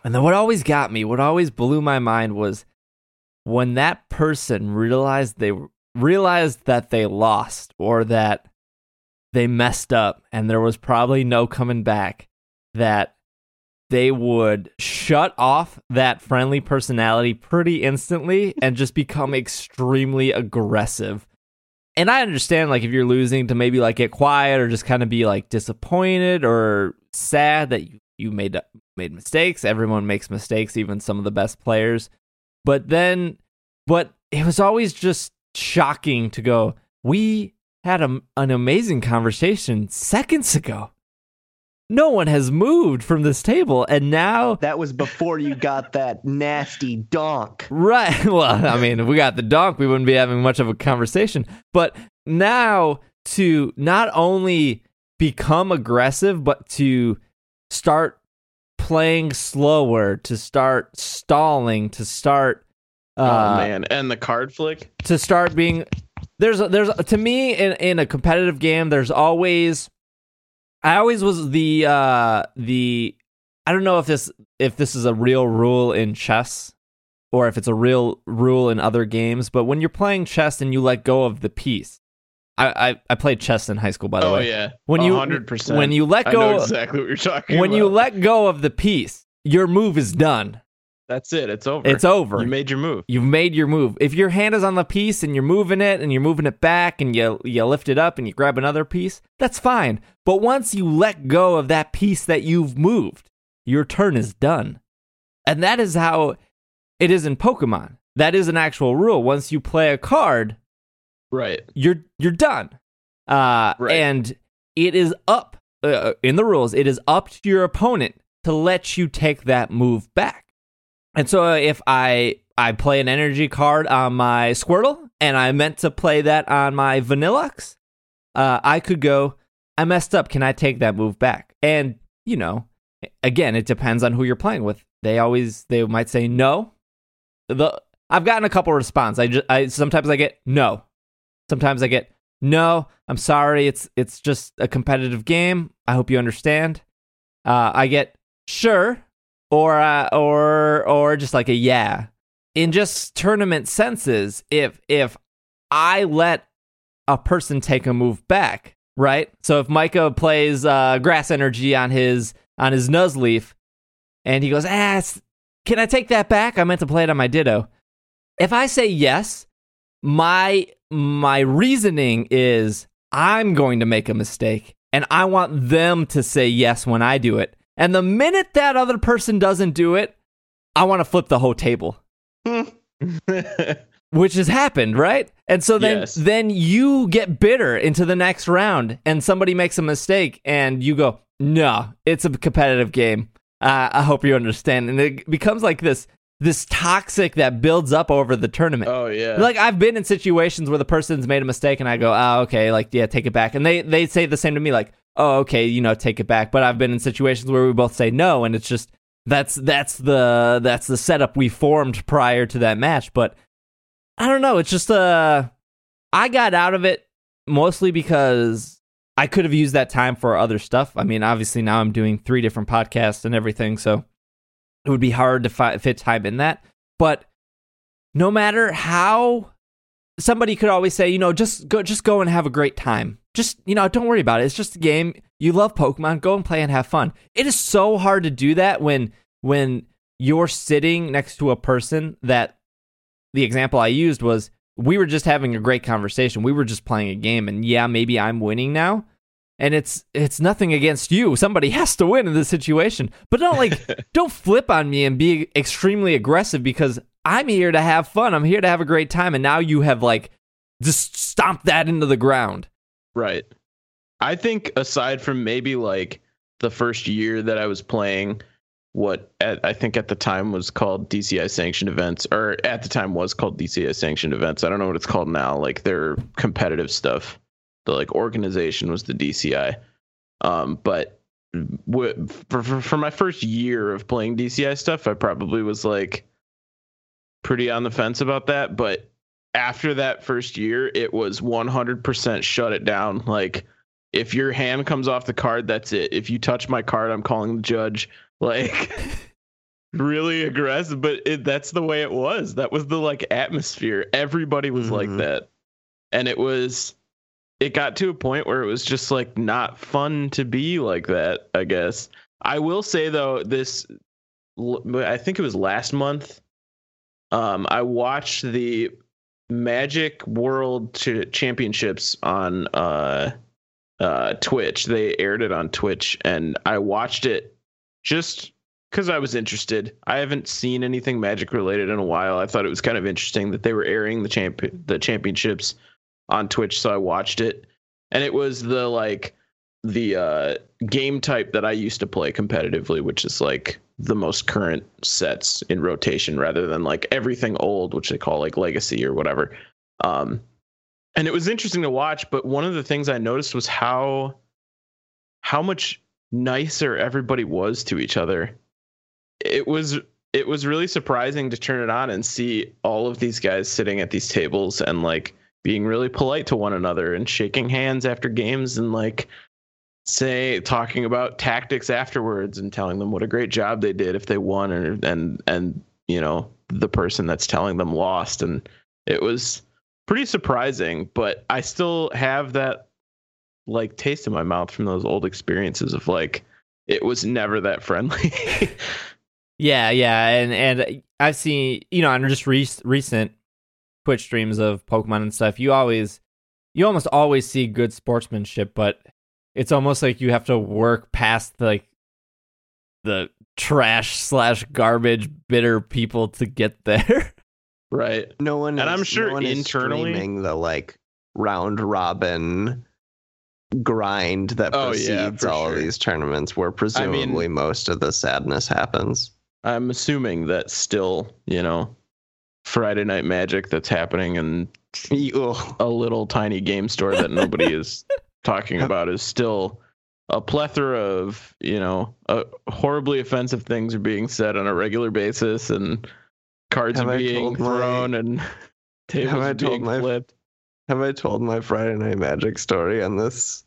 and then what always got me, what always blew my mind was when that person realized they realized that they lost or that they messed up and there was probably no coming back that they would shut off that friendly personality pretty instantly and just become extremely aggressive. And I understand like if you're losing to maybe like get quiet or just kind of be like disappointed or sad that you, you made made mistakes. Everyone makes mistakes, even some of the best players. But then but it was always just shocking to go, we had a, an amazing conversation seconds ago. No one has moved from this table, and now That was before you got that nasty donk. Right. Well, I mean, if we got the donk, we wouldn't be having much of a conversation. But now to not only become aggressive, but to start playing slower, to start stalling, to start uh, oh man, and the card flick. to start being there's there's to me in in a competitive game there's always I always was the uh the I don't know if this if this is a real rule in chess or if it's a real rule in other games but when you're playing chess and you let go of the piece I I, I played chess in high school by the way. Oh way yeah, when you hundred percent. when you let I go know exactly what you're talking when about. you let go of the piece your move is done That's it. It's over. it's over You made your move. You've made your move. If your hand is on the piece and you're moving it and you're moving it back and you you lift it up and you grab another piece, that's fine. But once you let go of that piece that you've moved, your turn is done. And that is how it is in Pokemon. That is an actual rule. Once you play a card, Right. you're you're done. Uh, Right. And it is up uh, in the rules. It is up to your opponent to let you take that move back. And so uh, if I I play an energy card on my Squirtle and I meant to play that on my Vanilluxe, uh, I could go. I messed up. Can I take that move back? And you know, again, it depends on who you're playing with. They always they might say no. The I've gotten a couple response. I just I sometimes I get no. Sometimes I get no. I'm sorry. It's it's just a competitive game. I hope you understand. Uh, I get sure or uh, or or just like a yeah. In just tournament senses, if if I let a person take a move back, right? So if Micah plays uh, grass energy on his on his Nuzleaf, and he goes, ah, can I take that back? I meant to play it on my Ditto. If I say yes, my my reasoning is I'm going to make a mistake, and I want them to say yes when I do it. And the minute that other person doesn't do it, I want to flip the whole table which has happened, right? And so then Yes. then you get bitter into the next round, and somebody makes a mistake, and you go, "No, it's a competitive game." Uh, I hope you understand, and it becomes like this this toxic that builds up over the tournament. oh yeah. Like I've been in situations where the person's made a mistake, and I go, "Oh, okay, like yeah, take it back," and they they say the same to me, like, "Oh, okay, you know, take it back." But I've been in situations where we both say no, and it's just that's that's the that's the setup we formed prior to that match. But I don't know. It's just uh, I got out of it mostly because I could have used that time for other stuff. I mean, obviously now I'm doing three different podcasts and everything, so it would be hard to fi- fit time in that. But no matter how somebody could always say, you know, just go just go and have a great time. Just, you know, don't worry about it. It's just a game. You love Pokemon, go and play and have fun. It is so hard to do that when when you're sitting next to a person that the example I used was we were just having a great conversation. We were just playing a game and yeah, maybe I'm winning now. And it's it's nothing against you. Somebody has to win in this situation. But don't like don't flip on me and be extremely aggressive because I'm here to have fun. I'm here to have a great time and now you have like just stomped that into the ground. Right. I think aside from maybe like the first year that I was playing what at, I think at the time was called DCI sanctioned events or at the time was called DCI sanctioned events. I don't know what it's called now. Like their competitive stuff. The like organization was the DCI. Um but w- for, for for my first year of playing DCI stuff, I probably was like pretty on the fence about that, but after that first year, it was 100% shut it down. Like, if your hand comes off the card, that's it. If you touch my card, I'm calling the judge. Like, really aggressive, but it, that's the way it was. That was the like atmosphere. Everybody was like Mhm. that. And it was, it got to a point where it was just like not fun to be like that, I guess. I will say though, this, I think it was last month. Um, I watched the Magic World Ch- Championships on uh, uh, Twitch. They aired it on Twitch, and I watched it just because I was interested. I haven't seen anything Magic related in a while. I thought it was kind of interesting that they were airing the champ the championships on Twitch, so I watched it, and it was the like the uh, game type that I used to play competitively, which is like the most current sets in rotation rather than like everything old, which they call like legacy or whatever. Um, and it was interesting to watch, but one of the things I noticed was how how much nicer everybody was to each other. It was it was really surprising to turn it on and see all of these guys sitting at these tables and like being really polite to one another and shaking hands after games and like say talking about tactics afterwards and telling them what a great job they did if they won or and and you know the person that's telling them lost and it was pretty surprising but i still have that like taste in my mouth from those old experiences of like it was never that friendly Yeah, yeah, and and I've seen you know on just re- recent Twitch streams of Pokemon and stuff. You always, you almost always see good sportsmanship, but it's almost like you have to work past like the trash slash garbage bitter people to get there. right No one, And is- I'm sure no one is internally- streaming the like round robin grind that Oh, precedes for all of these tournaments, where presumably most of the sadness happens. i'm assuming that still you know friday night magic that's happening in a little tiny game store that nobody is talking about is still a plethora of you know uh, horribly offensive things are being said on a regular basis and cards Have are being told my- thrown and tables Have I are told being my- flipped Have I told my Friday Night Magic story on this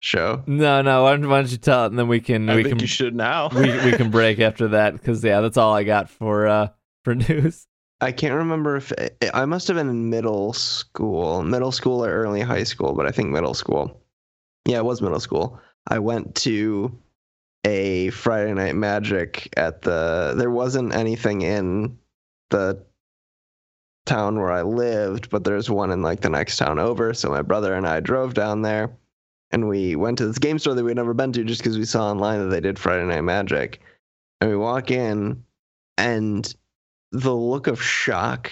show? no, no. Why don't, why don't you tell it, and then we can i we think can you should now we we can break after that because yeah, that's all I got for uh for news. I can't remember if I must have been in middle school, middle school or early high school, but I think middle school. Yeah, it was middle school. I went to a Friday Night Magic at the. There wasn't anything in the town where I lived, but there's one in like the next town over. So my brother and I drove down there, and we went to this game store that we'd never been to just because we saw online that they did Friday Night Magic. And we walk in, and the look of shock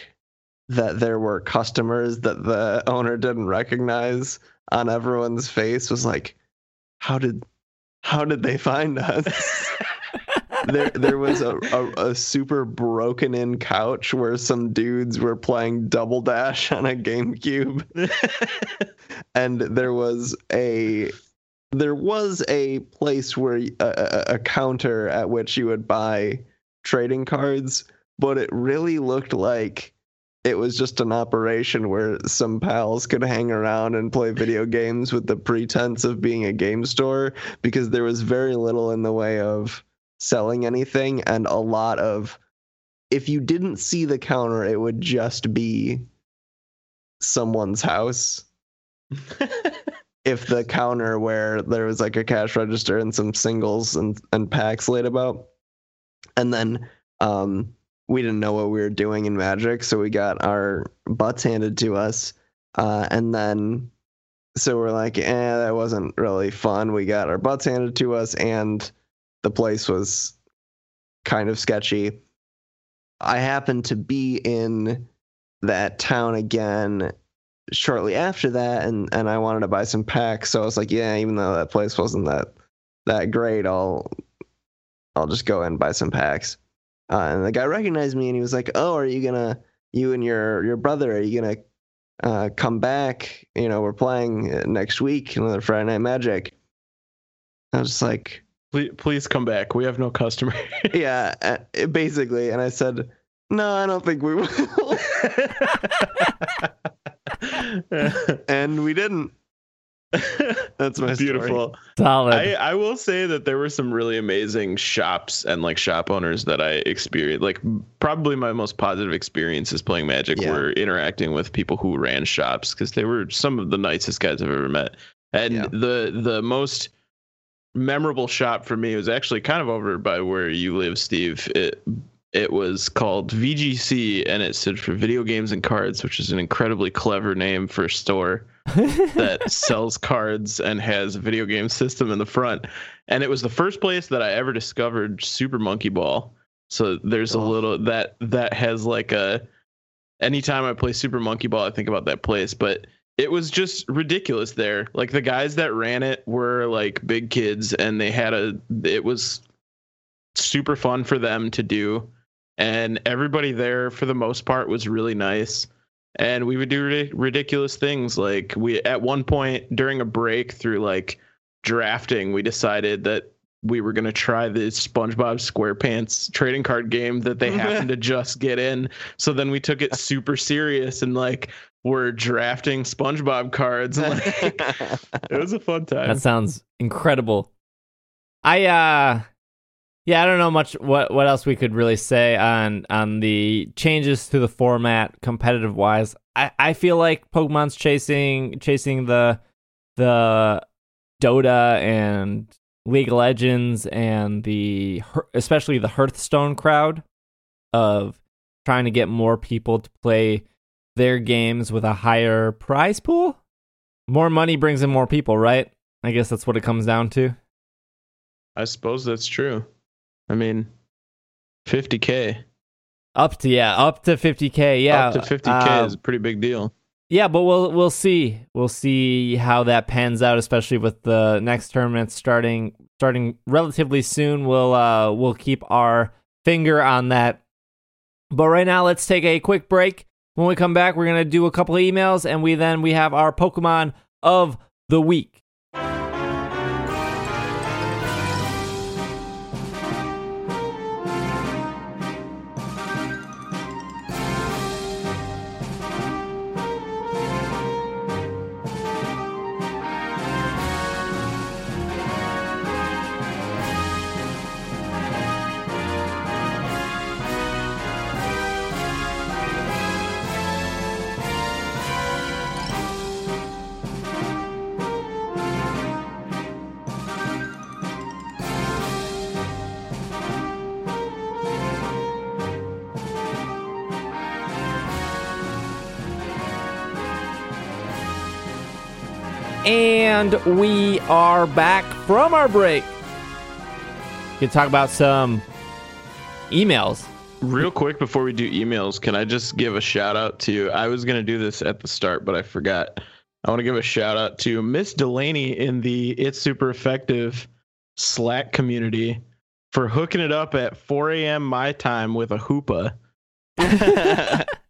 that there were customers that the owner didn't recognize on everyone's face was like how did how did they find us? There there was a, a, a super broken in couch where some dudes were playing double dash on a gamecube. And there was a there was a place where a counter at which you would buy trading cards but it really looked like it was just an operation where some pals could hang around and play video games with the pretense of being a game store because there was very little in the way of selling anything and a lot of if you didn't see the counter it would just be someone's house. If the counter where there was like a cash register and some singles and, and packs laid about. And then um we didn't know what we were doing in magic so we got our butts handed to us uh and then so we're like eh that wasn't really fun. We got our butts handed to us and the place was kind of sketchy. I happened to be in that town again shortly after that and and I wanted to buy some packs so I was like yeah even though that place wasn't that that great I'll I'll just go and buy some packs uh, and the guy recognized me and he was like oh are you gonna you and your your brother are you gonna uh, come back? You know we're playing uh, next week another Friday Night Magic. I was just like please, please come back. We have no customer. Yeah uh, basically. And I said no I don't think we will. And we didn't that's my story. beautiful Solid. I, I will say that there were some really amazing shops and like shop owners that I experienced. Like probably my most positive experiences playing Magic Yeah. were interacting with people who ran shops because they were some of the nicest guys I've ever met. And Yeah. the the most memorable shop for me was actually kind of over by where you live, Steve. It it was called VGC and it stood for Video Games and Cards, which is an incredibly clever name for a store that sells cards and has a video game system in the front. And it was the first place that I ever discovered Super Monkey Ball. So there's a Oh. little that that has like a anytime I play Super Monkey Ball, I think about that place. But it was just ridiculous there. Like the guys that ran it were like big kids and they had a it was super fun for them to do and everybody there for the most part was really nice and we would do ri- ridiculous things like we at one point during a break through like drafting we decided that we were going to try the SpongeBob SquarePants trading card game that they happened to just get in. So then we took it super serious and like we're drafting SpongeBob cards. Like, it was a fun time. That sounds incredible. I uh yeah, I don't know much what what else we could really say on on the changes to the format competitive wise. I I feel like Pokemon's chasing chasing the the Dota and League of Legends and the especially the Hearthstone crowd of trying to get more people to play their games with a higher prize pool. More money brings in more people, right? I guess that's what it comes down to. I suppose that's true. I mean, 50k. Up to yeah, up to 50k. Yeah, up to 50k uh, is a pretty big deal. Yeah, but we'll we'll see. We'll see how that pans out, especially with the next tournament starting starting relatively soon. We'll uh we'll keep our finger on that. But right now, let's take a quick break. When we come back, we're gonna do a couple of emails, and we then we have our Pokemon of the week. And we are back from our break. We can talk about some emails. Real quick before we do emails, can I just give a shout out to I was gonna do this at the start, but I forgot. I want to give a shout out to Miss Delaney in the It's Super Effective Slack community for hooking it up at 4 a.m. my time with a hoopa.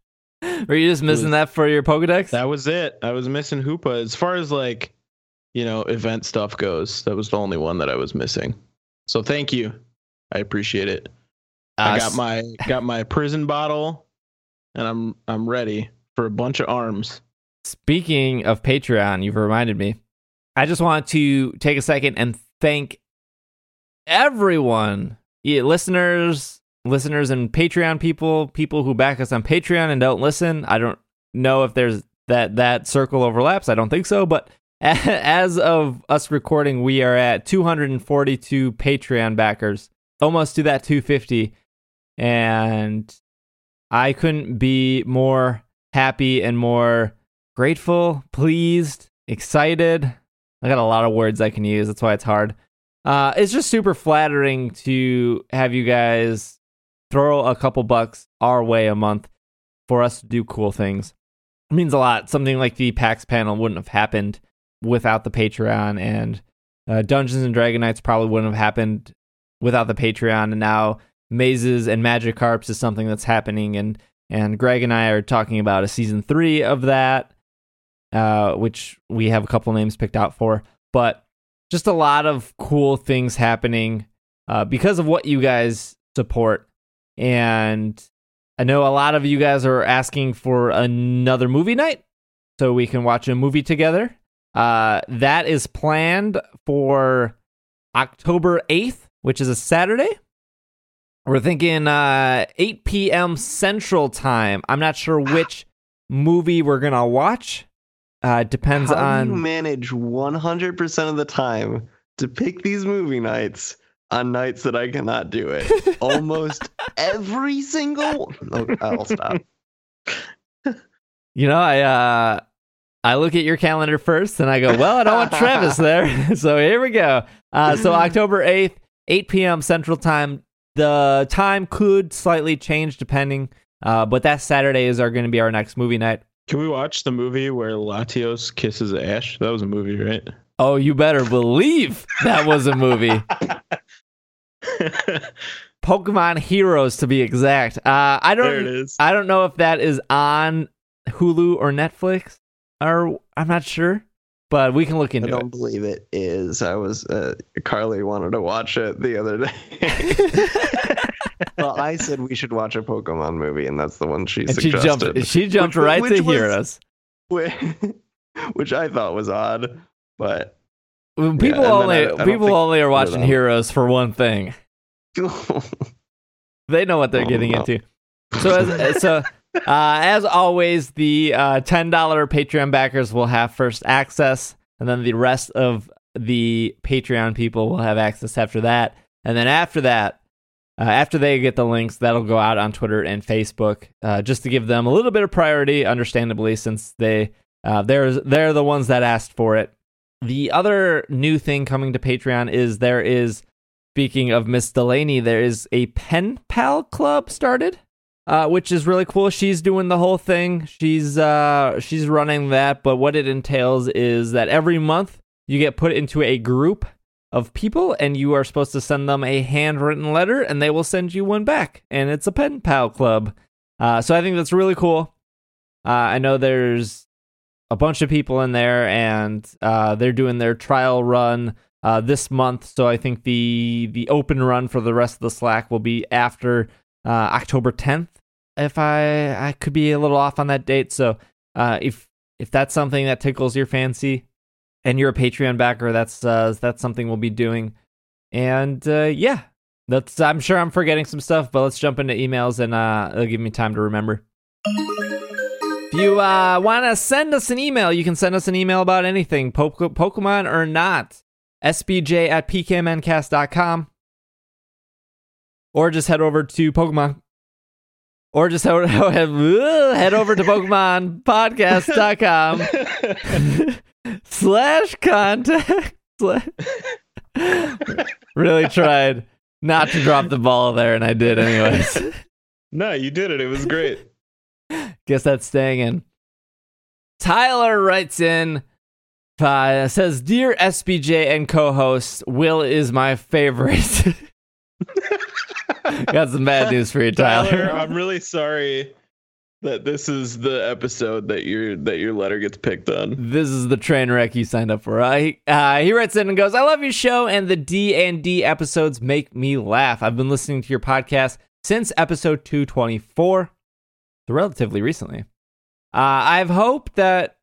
Were you just missing was, that for your Pokedex? That was it. I was missing Hoopa. As far as like, you know, event stuff goes, that was the only one that I was missing. So thank you. I appreciate it. Uh, I got my got my prison bottle and I'm I'm ready for a bunch of arms. Speaking of Patreon, you've reminded me. I just want to take a second and thank everyone, yeah, listeners, listeners and Patreon people, people who back us on Patreon and don't listen. I don't know if there's that that circle overlaps. I don't think so, but as of us recording, we are at 242 Patreon backers, almost to that 250, and I couldn't be more happy and more grateful, pleased, excited. I got a lot of words I can use. That's why it's hard. Uh, it's just super flattering to have you guys throw a couple bucks our way a month for us to do cool things. It means a lot. Something like the PAX panel wouldn't have happened without the Patreon, and uh, Dungeons and Dragon Dragonites probably wouldn't have happened without the Patreon. And now mazes and Magikarps is something that's happening, and and Greg and I are talking about a season three of that, uh, which we have a couple names picked out for. But just a lot of cool things happening uh, because of what you guys support and I know a lot of you guys are asking for another movie night so we can watch a movie together. Uh, that is planned for October 8th, which is a Saturday. We're thinking uh, 8 p.m. Central Time. I'm not sure which movie we're going to watch. Uh, depends on. How on. you manage 100% of the time to pick these movie nights on nights that I cannot do it. Almost every single. Oh, I'll stop. You know, I uh, I look at your calendar first, and I go, "Well, I don't want Travis there." so here we go. Uh, so October eighth, eight p.m. Central Time. The time could slightly change depending, uh, but that Saturday is are going to be our next movie night. Can we watch the movie where Latios kisses Ash? That was a movie, right? Oh, you better believe that was a movie. Pokemon Heroes to be exact. Uh, I don't. I don't know if that is on Hulu or Netflix or I'm not sure, but we can look into it. I don't it. believe it is. I was uh, Carly wanted to watch it the other day. well, I said we should watch a Pokemon movie, and that's the one she and she jumped she jumped Which- right which to was- Heroes. which, which I thought was odd, but People then only I- I people only are watching Heroes for one thing. They know what they're Oh, getting no. into. So as so uh, as always, the uh, ten dollar Patreon backers will have first access, and then the rest of the Patreon people will have access after that. And then after that, uh, after they get the links, that'll go out on Twitter and Facebook, uh, just to give them a little bit of priority, understandably, since they uh, they're they're the ones that asked for it. The other new thing coming to Patreon is there is, speaking of Miss Delaney, there is a pen pal club started, uh, which is really cool. She's doing the whole thing. She's uh, she's running that, but what it entails is that every month you get put into a group of people, and you are supposed to send them a handwritten letter, and they will send you one back. And it's a pen pal club. Uh, so I think that's really cool. Uh, I know there's a bunch of people in there, and uh, they're doing their trial run uh, this month. So I think the the open run for the rest of the Slack will be after uh, October 10th. If I I could be a little off on that date, so uh, if if that's something that tickles your fancy, and you're a Patreon backer, that's uh, that's something we'll be doing. And uh, yeah, that's I'm sure I'm forgetting some stuff, but let's jump into emails and it'll give me time to remember. If you uh, want to send us an email, you can send us an email about anything, po- Pokemon or not. SBJ at pkmncast.com. Or just head over to Pokemon. Or just head, head over to PokemonPodcast.com slash contact. really tried not to drop the ball there, and I did anyways. no, you did it. It was great. Guess that's staying in. Tyler writes in, uh, says, Dear SBJ and co host, Will is my favorite. Got some bad news for you, Tyler. Tyler, I'm really sorry that this is the episode that your that your letter gets picked on. This is the train wreck you signed up for. Uh, he, uh, he writes in and goes, "I love your show, and the D and D episodes make me laugh. I've been listening to your podcast since episode 224, so relatively recently. Uh, I've hoped that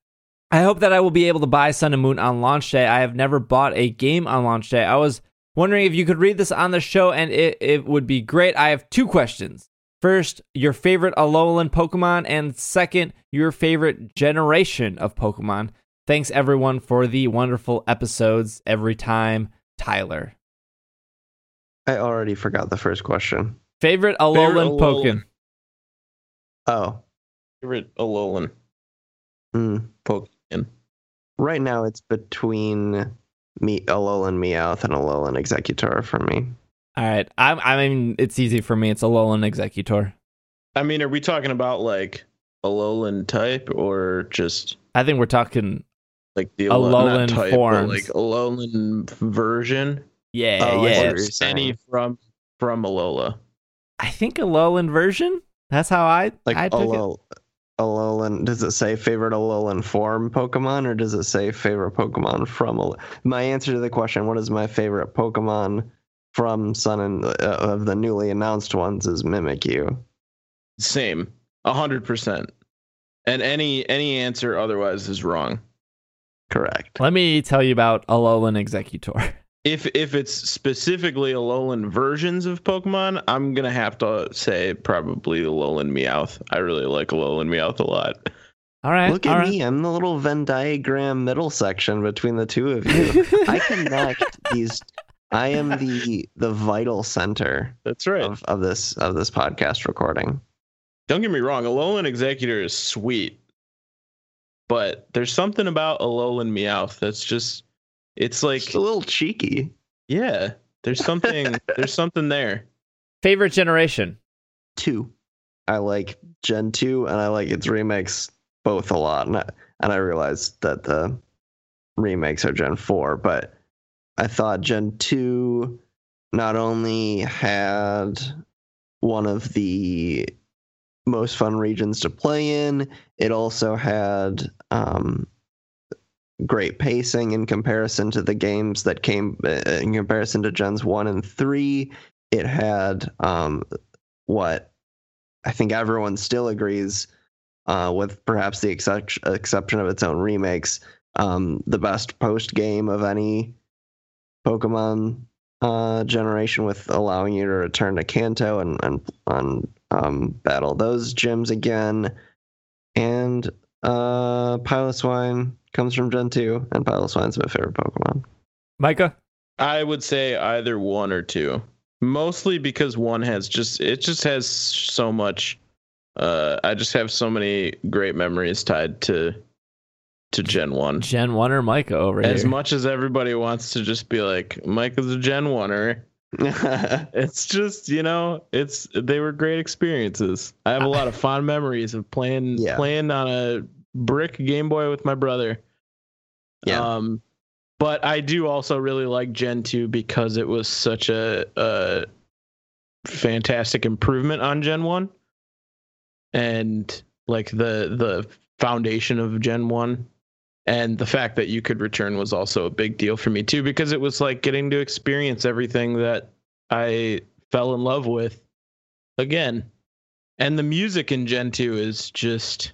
I hope that I will be able to buy Sun and Moon on launch day. I have never bought a game on launch day. I was wondering if you could read this on the show, and it, it would be great. I have two questions. First, your favorite Alolan Pokemon, and second, your favorite generation of Pokemon. Thanks everyone for the wonderful episodes every time. Tyler. I already forgot the first question. Favorite Alolan Alolan. Pokemon. Oh, Favorite Alolan mm. Pokemon. right now it's between me, Alolan Meowth and Alolan Exeggutor for me. All right. I'm, I mean, it's easy for me. It's Alolan Exeggutor. I mean, are we talking about like Alolan type or just I think we're talking. like the Alolan not type, forms. but like Alolan version? Yeah, Oh, yeah. what. Any from from Alola? I think Alolan version. That's how I Like I took it. Alol- Alolan, does it say favorite Alolan form Pokemon or does it say favorite Pokemon from? Al- my answer to the question, what is my favorite Pokemon from Sun and uh, of the newly announced ones, is Mimikyu. Same, a hundred percent. And any any answer otherwise is wrong. Correct. Let me tell you about Alolan Exeggutor. If if it's specifically Alolan versions of Pokemon, I'm gonna have to say probably Alolan Meowth. I really like Alolan Meowth a lot. All right. Look all at right. me. I'm the little Venn diagram middle section between the two of you. I connect these. I am the the vital center That's right. of, of this of this podcast recording. Don't get me wrong, Alolan Exeggutor is sweet, but there's something about Alolan Meowth that's just it's like It's a little cheeky. yeah, there's something there's something there. Favorite generation. Two. I like Gen 2 and I like its remakes both a lot, and I, and I realized that the remakes are Gen four, but I thought Gen two not only had one of the most fun regions to play in, it also had um, great pacing in comparison to the games that came uh, in comparison to gens 1 and 3 it had um, what i think everyone still agrees uh, with perhaps the excep- exception of its own remakes um, the best post game of any pokemon uh, generation with allowing you to return to kanto and and, and um, battle those gyms again. And uh, Piloswine comes from Gen 2, and Piloswine's my favorite Pokemon. Micah? I would say either one or two. Mostly because one has just it just has so much uh I just have so many great memories tied to to Gen 1. Gen 1 or Micah over As here? much as everybody wants to just be like Micah's a Gen 1er, it's just, you know, it's they were great experiences. I have a lot of fond memories of playing Yeah. playing on a brick Game Boy with my brother. Yeah. Um, but I do also really like Gen 2 because it was such a, a fantastic improvement on Gen 1. And like the the foundation of Gen 1 and the fact that you could return was also a big deal for me too because it was like getting to experience everything that I fell in love with again. And the music in Gen 2 is just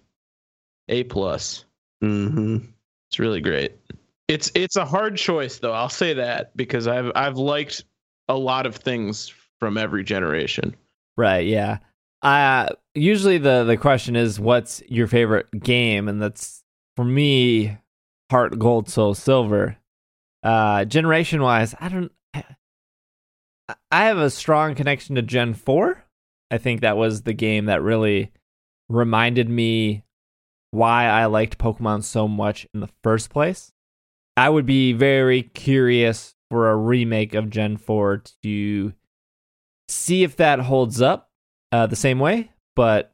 A plus. hmm It's really great. It's it's a hard choice though. I'll say that because I've I've liked a lot of things from every generation. Right, yeah. Uh usually the the question is what's your favorite game and that's for me Heart Gold Soul Silver. Uh generation wise, I don't I, I have a strong connection to Gen 4. I think that was the game that really reminded me why I liked Pokemon so much in the first place. I would be very curious for a remake of Gen 4 to see if that holds up uh, the same way, but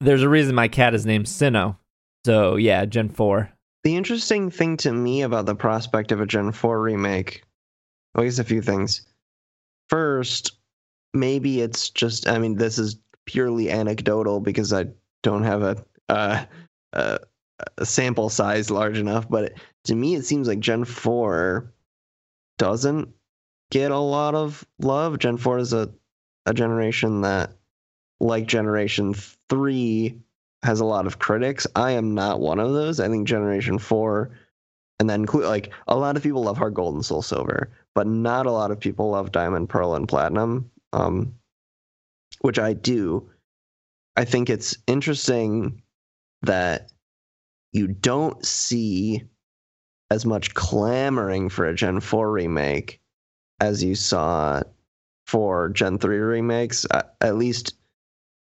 there's a reason my cat is named Sinnoh. So yeah, Gen 4. The interesting thing to me about the prospect of a Gen 4 remake, well, I guess a few things. First, maybe it's just, I mean, this is purely anecdotal because I don't have a, uh, a, a sample size large enough, but to me, it seems like Gen 4 doesn't get a lot of love. Gen 4 is a, a generation that, like Generation 3, has a lot of critics. I am not one of those. I think Generation 4 and then like a lot of people love Heart Gold and Soul Silver, but not a lot of people love Diamond, Pearl, and Platinum. Um, which I do. I think it's interesting that you don't see as much clamoring for a Gen 4 remake as you saw for Gen 3 remakes. At least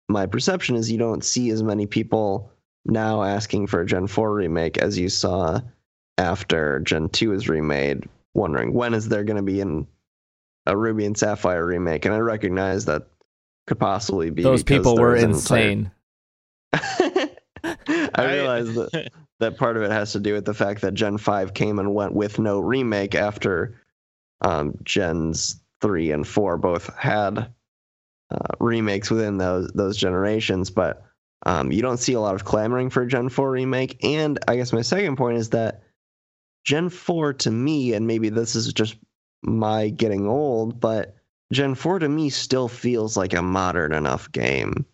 my perception is you don't see as many people now asking for a Gen 4 remake as you saw after Gen 2 is remade, wondering when is there going to be an, a Ruby and Sapphire remake. And I recognize that could possibly be Those people were insane. entire- I realize that that part of it has to do with the fact that Gen 5 came and went with no remake after um, Gens 3 and 4 both had uh, remakes within those those generations, but um, you don't see a lot of clamoring for a Gen 4 remake. And I guess my second point is that Gen 4 to me, and maybe this is just my getting old, but Gen 4 to me still feels like a modern enough game.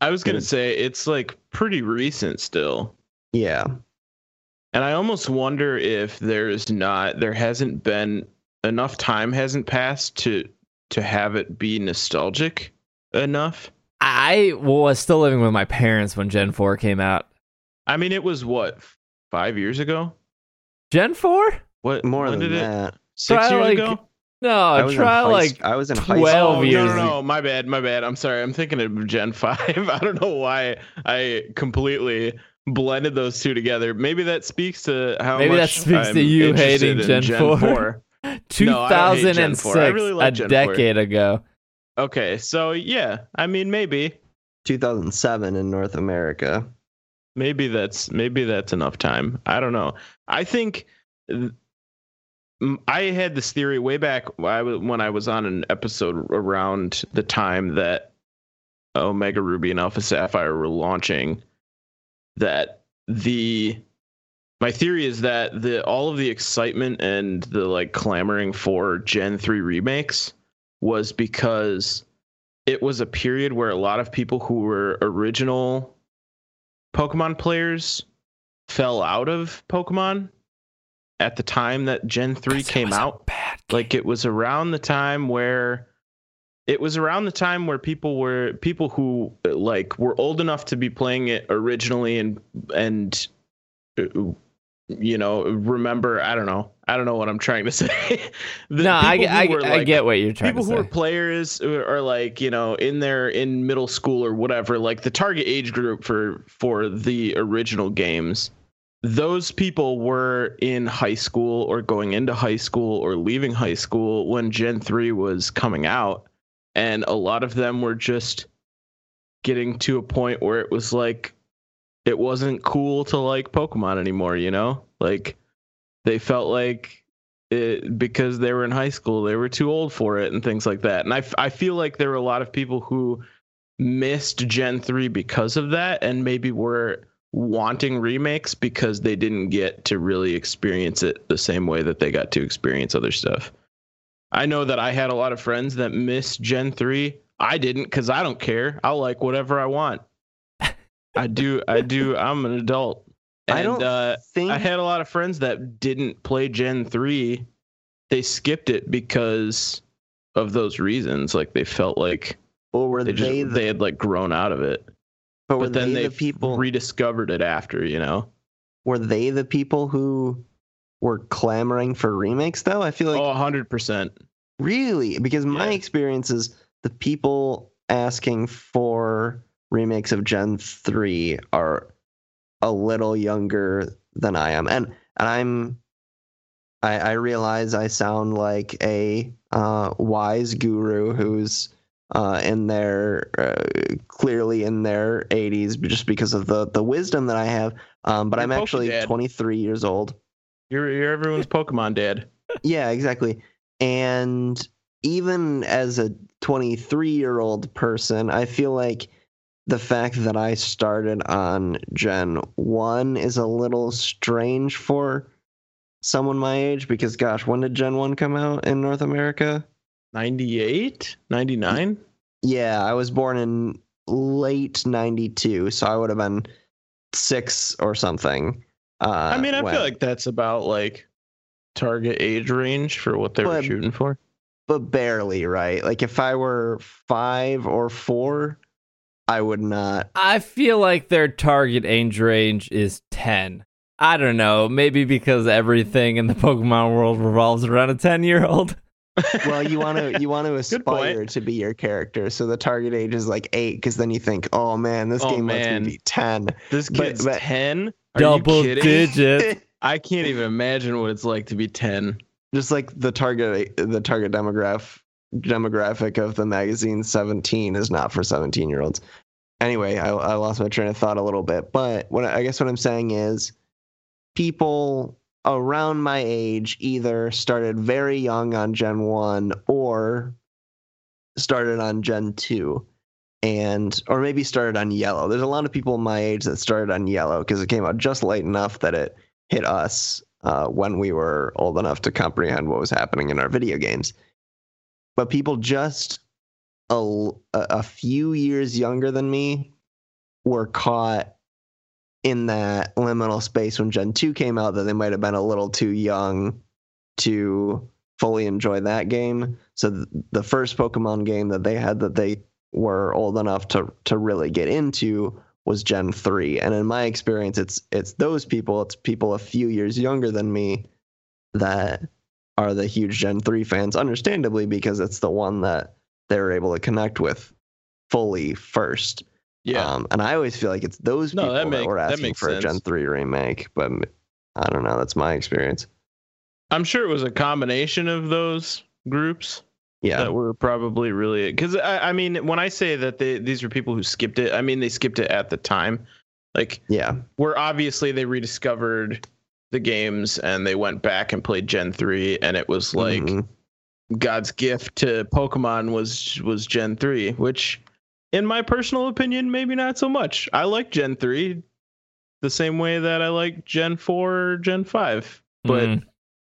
I was gonna say it's like pretty recent still. Yeah. And I almost wonder if there's not there hasn't been enough time hasn't passed to to have it be nostalgic enough. I was still living with my parents when Gen 4 came out. I mean it was what, five years ago? Gen 4? What More when than did it that. six Try, years like, ago? No, was in try high like I was in high 12 Oh, years No, no, no, my bad, my bad. I'm sorry. I'm thinking of Gen 5. I don't know why I completely blended those two together. Maybe that speaks to how Maybe that much speaks I'm you interested hating in Gen 4. No, I don't hate Gen 2006, 4. I really like a Gen 4. decade ago. Okay, so yeah, I mean maybe. 2007 in North America. maybe that's maybe that's enough time. I don't know. I think th- m- I had this theory way back when I was on an episode around the time that Omega Ruby and Alpha Sapphire were launching that the my theory is that the all of the excitement and the like clamoring for Gen 3 remakes was because it was a period where a lot of people who were original Pokemon players fell out of Pokemon at the time that Gen 3 came out. Like it was around the time where it was around the time where people were people who like were old enough to be playing it originally and and uh, you know remember I don't know I don't know what I'm trying to say. No, I, I, were, I like, get what you're trying to say. people to who say. are players are like you know in their in middle school or whatever like the target age group for for the original games those people were in high school or going into high school or leaving high school when gen 3 was coming out and a lot of them were just getting to a point where it was like it wasn't cool to like pokemon anymore you know like they felt like it, because they were in high school, they were too old for it and things like that. And I, I feel like there were a lot of people who missed Gen 3 because of that and maybe were wanting remakes because they didn't get to really experience it the same way that they got to experience other stuff. I know that I had a lot of friends that missed Gen 3. I didn't because I don't care. I'll like whatever I want. I do. I do. I'm an adult. And, I don't uh, think I had a lot of friends that didn't play Gen 3. They skipped it because of those reasons. Like they felt like or were they they, just the, they had like grown out of it. But were But then they they the people rediscovered it after, you know. were they the people who were clamoring for remakes though? I feel like oh, 100%. Really? Because my Yeah. experience is the people asking for remakes of Gen 3 are a little younger than I am. And and I'm I, I realize I sound like a uh, wise guru who's uh, in their uh, clearly in their 80s just because of the the wisdom that I have. Um, but You're I'm actually Dad. 23 years old. You're you're everyone's Pokemon dad. Yeah, exactly. And even as a 23 year old person, I feel like the fact that I started on Gen 1 is a little strange for someone my age because, gosh, when did Gen 1 come out in North America? 98? 99? Yeah, I was born in late 92, so I would have been six or something. Uh, I mean, I when- feel like that's about like target age range for what they were shooting for. but barely, right? Like if I were five or four, I would not. I feel like their target age range is 10. I don't know, maybe because everything in the Pokemon world revolves around a 10 year old. Well, you want to you want to aspire to be your character, so the target age is like eight, because then you think, oh man, this Oh, game wants me to be ten. This But- kid's but- 10? Are Double you kidding? digit. I can't even imagine what it's like to be 10. Just like the target the target demographic demographic of the magazine, seventeen is not for seventeen year olds. Anyway, I, I lost my train of thought a little bit, but what I guess what I'm saying is, people around my age either started very young on Gen one or started on Gen two. And or maybe started on yellow. There's a lot of people my age that started on yellow because it came out just late enough that it hit us uh, when we were old enough to comprehend what was happening in our video games. But people just a few years younger than me were caught in that liminal space when Gen 2 came out that they might have been a little too young to fully enjoy that game. So th- the first Pokemon game that they had that they were old enough to to really get into was Gen 3. And in my experience it's it's those people, it's people a few years younger than me that are the huge Gen 3 fans understandably because it's the one that they were able to connect with fully first. Yeah. Um, and I always feel like it's those No, people that that, were asking makes for a. Gen 3 remake, but I don't know, that's my experience. I'm sure it was a combination of those groups Yeah. that were probably really because I, I mean when I say that they these were people who skipped it, I mean they skipped it at the time. Like Yeah. where obviously they rediscovered the games and they went back and played Gen 3 and it was like Mhm. God's gift to Pokemon was was Gen 3, which in my personal opinion maybe not so much. I like Gen 3 the same way that I like Gen 4 or Gen 5. But Mm,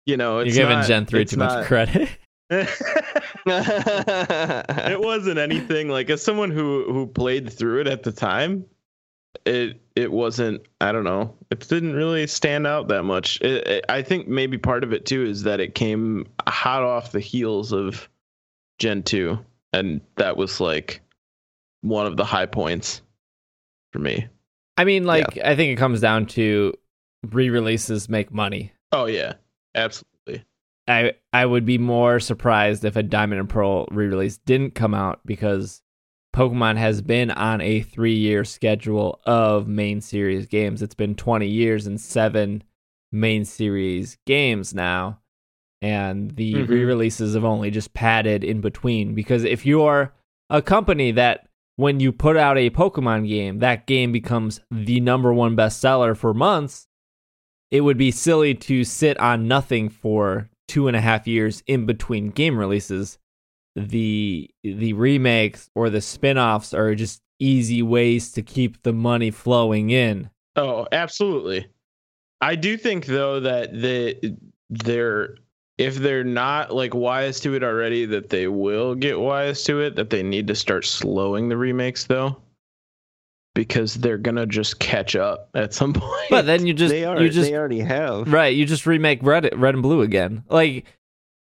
you know, you're it's giving not- Gen three it's too much credit. it wasn't anything like as someone who who played through it at the time it it wasn't i don't know it didn't really stand out that much it, it- i think maybe part of it too is that it came hot off the heels of gen 2 and that was like one of the high points for me I mean, like, I think it comes down to re-releases make money. oh yeah absolutely I I would be more surprised if a Diamond and Pearl re-release didn't come out because Pokemon has been on a three-year schedule of main series games. It's been 20 years and seven main series games now, and the Mhm. re-releases have only just padded in between. Because if you're a company that when you put out a Pokemon game, that game becomes the number one bestseller for months, it would be silly to sit on nothing for two and a half years in between game releases. The the remakes or the spin-offs are just easy ways to keep the money flowing in. Oh, absolutely. I do think though that the they're if they're not like wise to it already, that they will get wise to it. That they need to start slowing the remakes though, because they're gonna just catch up at some point. But then you just they are. you just they already have. right, you just remake red red and blue again. Like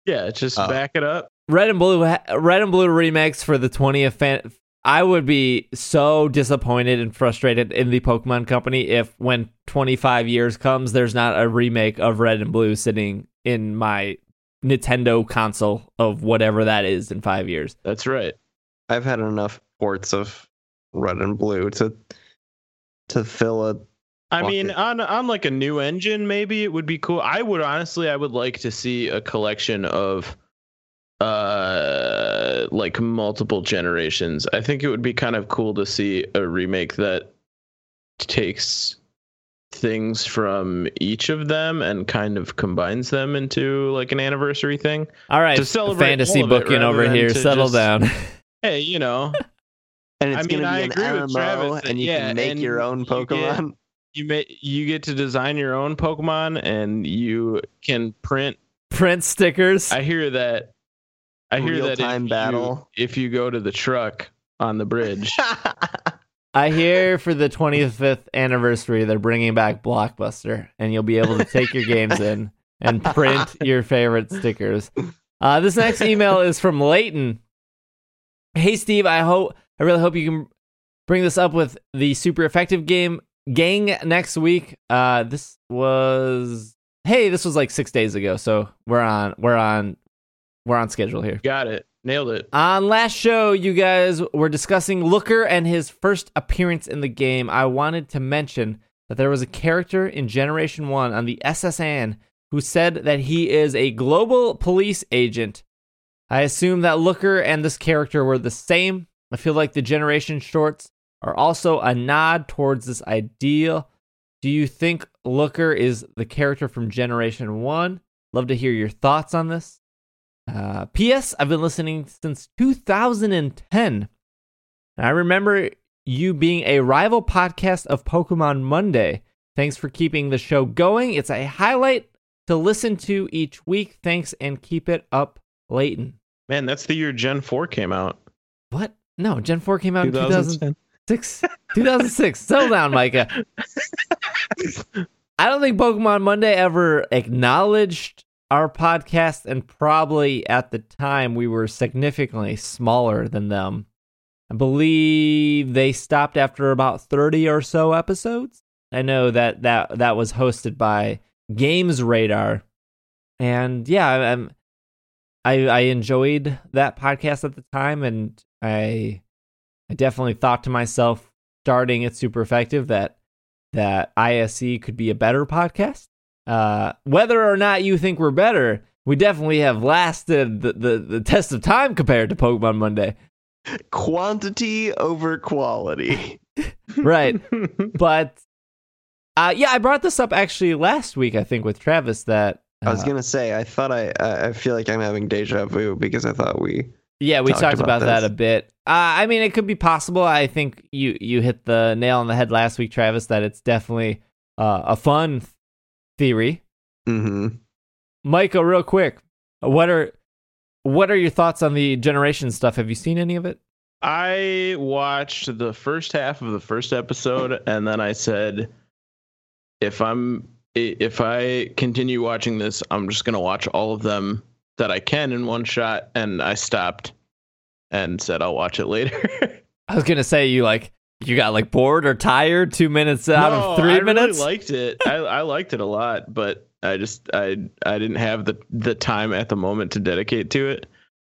yeah, just Oh. back it up. Red and Blue, Red and Blue remakes for the 20th. Fan- I would be so disappointed and frustrated in the Pokemon Company if, when 25 years comes, there's not a remake of Red and Blue sitting in my Nintendo console of whatever that is in five years. That's right. I've had enough ports of red and blue to to fill a. I Fuck mean, on on like a new engine, maybe it would be cool. I would honestly, I would like to see a collection of, uh, like multiple generations. I think it would be kind of cool to see a remake that takes things from each of them and kind of combines them into like an anniversary thing. All right, To celebrate fantasy all of it booking over here. Settle just- down. Hey, you know, And it's I mean, gonna I be an agree with Travis that- and you yeah, can make your own you get- Pokemon. you may you get to design your own Pokemon and you can print Print stickers. I hear that. I hear that Real-time if battle. You, if you go to the truck on the bridge, I hear for the 25th anniversary, they're bringing back Blockbuster, and you'll be able to take your games in and print your favorite stickers. Uh, this next email is from Leighton. Hey, Steve, I hope I really hope you can bring this up with the super effective game gang next week. Uh, this was hey, this was like six days ago, so we're on we're on we're on schedule here. got it, nailed it. On last show, you guys were discussing Looker and his first appearance in the game. I wanted to mention that there was a character in Generation 1 on the S.S. Anne who said that he is a global police agent. I assume that Looker and this character were the same. I feel like the Generation shorts are also a nod towards this ideal. Do you think Looker is the character from Generation 1? Love to hear your thoughts on this. Uh, P.S. I've been listening since 2010. And I remember you being a rival podcast of Pokemon Monday. Thanks for keeping the show going. It's a highlight to listen to each week. Thanks and keep it up, Leighton. Man, that's the year Gen Four came out. What? No, Gen 4 came out in 2006. 2006. Settle down, Micah. I don't think Pokemon Monday ever acknowledged our podcast, and probably at the time we were significantly smaller than them. I believe they stopped after about 30 or so episodes. I know that that, that was hosted by Games Radar. And yeah, I'm, I, I enjoyed that podcast at the time, and I I definitely thought to myself, starting at Super Effective, that that ISE could be a better podcast. Uh, whether or not you think we're better, we definitely have lasted the, the, the test of time compared to Pokemon Monday. Quantity over quality. right. But uh, yeah, I brought this up actually last week, I think, with Travis. That I was uh, gonna say, I thought I, I I feel like I'm having deja vu because I thought we. Yeah, we talked talked about, about that a bit. Uh, I mean, it could be possible. I think you you hit the nail on the head last week, Travis. That it's definitely uh, a fun theory. hmm Michael, real quick, what are what are your thoughts on the generation stuff? Have you seen any of it? I watched the first half of the first episode, and then I said, if I'm if I continue watching this, I'm just gonna watch all of them that I can in one shot. And I stopped and said I'll watch it later. I was gonna say you like you got like bored or tired two minutes out No, of three I minutes. Really liked it. I, I liked it a lot, but I just I I didn't have the the time at the moment to dedicate to it.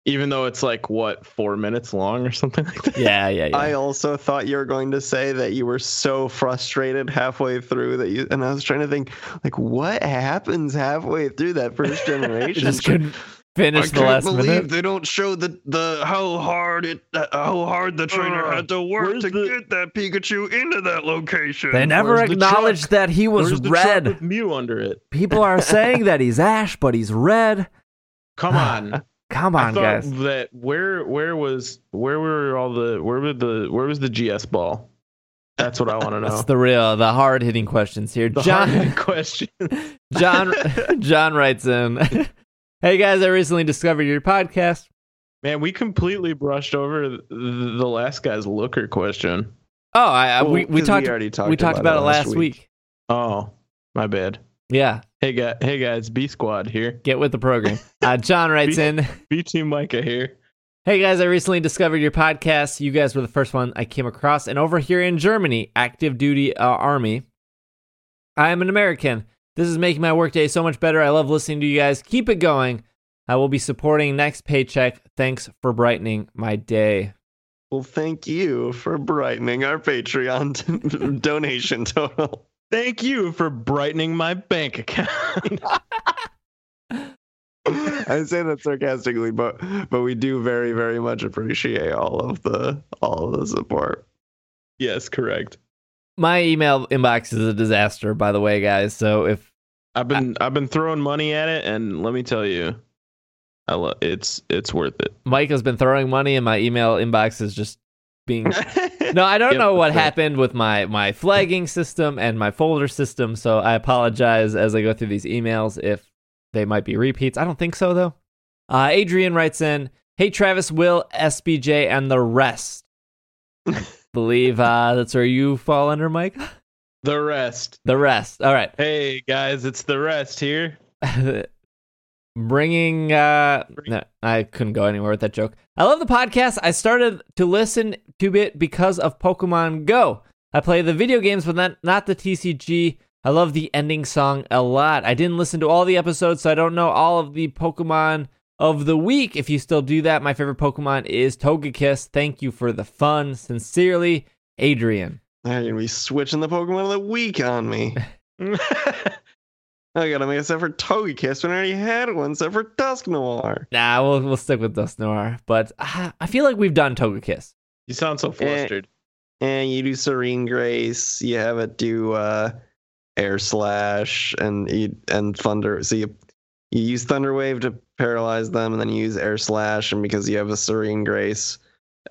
Even though it's like what four minutes long or something like that. yeah, yeah, yeah. I also thought you were going to say that you were so frustrated halfway through that you, and I was trying to think, like, what happens halfway through that first generation? just couldn't finish I the can't last believe minute. they don't show the the how hard it uh, how hard the trainer Uh, had to work to the- get that Pikachu into that location. They never Where's acknowledged truck? that he was Where's the truck red. with Mew under it. People are saying that he's Ash, but he's red. Come on. Come I on, thought guys. that where where was where were all the where were the where was the GS ball? That's what I want to know. That's the real, the hard hitting questions here. The John, hard question. John, John writes in. Hey guys, I recently discovered your podcast. Man, we completely brushed over the, the last guy's looker question. Oh, I, I we we talked already talked we talked about, it last week. Oh, my bad. Yeah, Hey guys, hey guys, B Squad here. get with the program. Uh, John writes in. B Team Micah here. Hey guys, I recently discovered your podcast. You guys were the first one I came across. And over here in Germany, active duty uh, army, I am an American. This is making my workday so much better. I love listening to you guys. Keep it going. I will be supporting next paycheck. Thanks for brightening my day. Well, thank you for brightening our Patreon donation total. Thank you for brightening my bank account. I say that sarcastically, but but we do very very much appreciate all of the all of the support. yes, correct. My email inbox is a disaster, by the way, guys. So if I've been I've been throwing money at it, and let me tell you, I lo- it's it's worth it. Mike has been throwing money and my email inbox is just being No, I don't Yep, know what happened with my my flagging system and my folder system, so I apologize as I go through these emails if they might be repeats. I don't think so though. Uh, Adrian writes in, "Hey Travis, Will, SBJ, and the rest." Believe uh, that's where you fall under, Mike. The rest. The rest. All right. Hey guys, it's the rest here. bringing uh Bring- no, i couldn't go anywhere with that joke i love the podcast i started to listen to it because of pokemon go i play the video games but not, not the tcg i love the ending song a lot i didn't listen to all the episodes so i don't know all of the pokemon of the week if you still do that my favorite pokemon is togekiss thank you for the fun sincerely adrian They're gonna be switching the Pokemon of the week on me. I gotta make a separate Togekiss when I already had one, except for Dusknoir. nah we'll, we'll stick with Dusknoir but uh, i feel like we've done togekiss you sound so flustered. And you do Serene Grace. You have it do uh, Air Slash and you, and Thunder. So you you use Thunder Wave to paralyze them, and then you use Air Slash. And because you have a Serene Grace,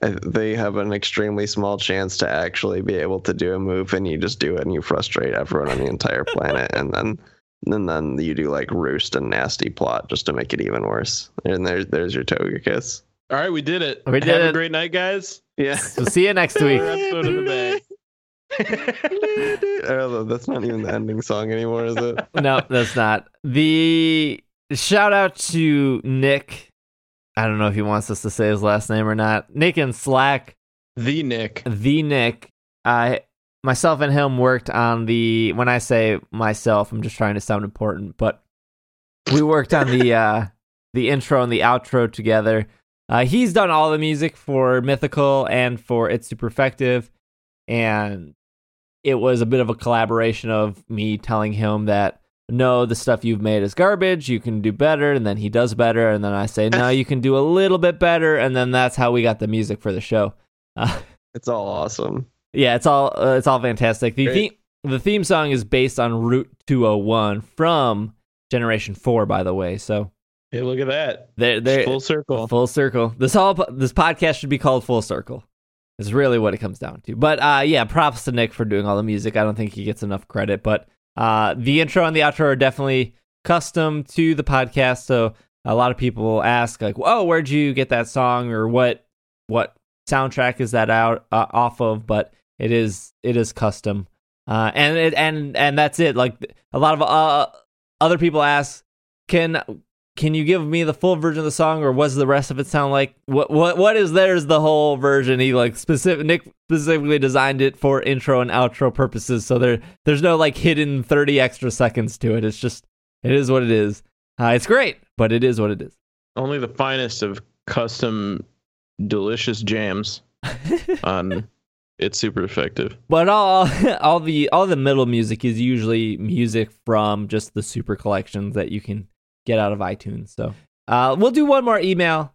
uh, they have an extremely small chance to actually be able to do a move, and you just do it, and you frustrate everyone on the entire planet, and then. And then you do like roost and nasty plot just to make it even worse. And there's there's your Togekiss. All right, we did it. We did Have it. a great night, guys. Yeah. so see you next week Another episode in the bag. Oh, that's not even the ending song anymore, is it? no, that's not. The shout out to Nick. I don't know if he wants us to say his last name or not. Nick and Slack, the Nick. the Nick. I myself and him worked on the when I say myself, I'm just trying to sound important, but we worked on the uh the intro and the outro together. Uh he's done all the music for Mythical and for It's Super Effective and it was a bit of a collaboration of me telling him that no, the stuff you've made is garbage. You can do better, and then he does better, and then I say no, you can do a little bit better, and then that's how we got the music for the show. Uh, It's all awesome. yeah, it's all uh, it's all fantastic. The theme the theme song is based on Route 201 from Generation 4 by the way. So Hey, look at that. they they Full circle. full circle. This all this podcast should be called Full Circle. Is really what it comes down to. But uh yeah, props to Nick for doing all the music. I don't think he gets enough credit, but uh the intro and the outro are definitely custom to the podcast. So a lot of people ask like, "Oh, where'd you get that song or what what soundtrack is that out uh, off of?" But it is it is custom. Uh and it and and that's it. Like a lot of uh other people ask, "Can can you give me the full version of the song or was the rest of it sound like? What what what is there's the whole version. He like specific nick specifically designed it for intro and outro purposes so there there's no like hidden 30 extra seconds to it. It's just it is what it is. Uh, it's great but it is what it is. Only the finest of custom delicious jams. On it's super effective. but all all the all the middle music is usually music from just the super collections that you can get out of iTunes. So uh, we'll do one more email,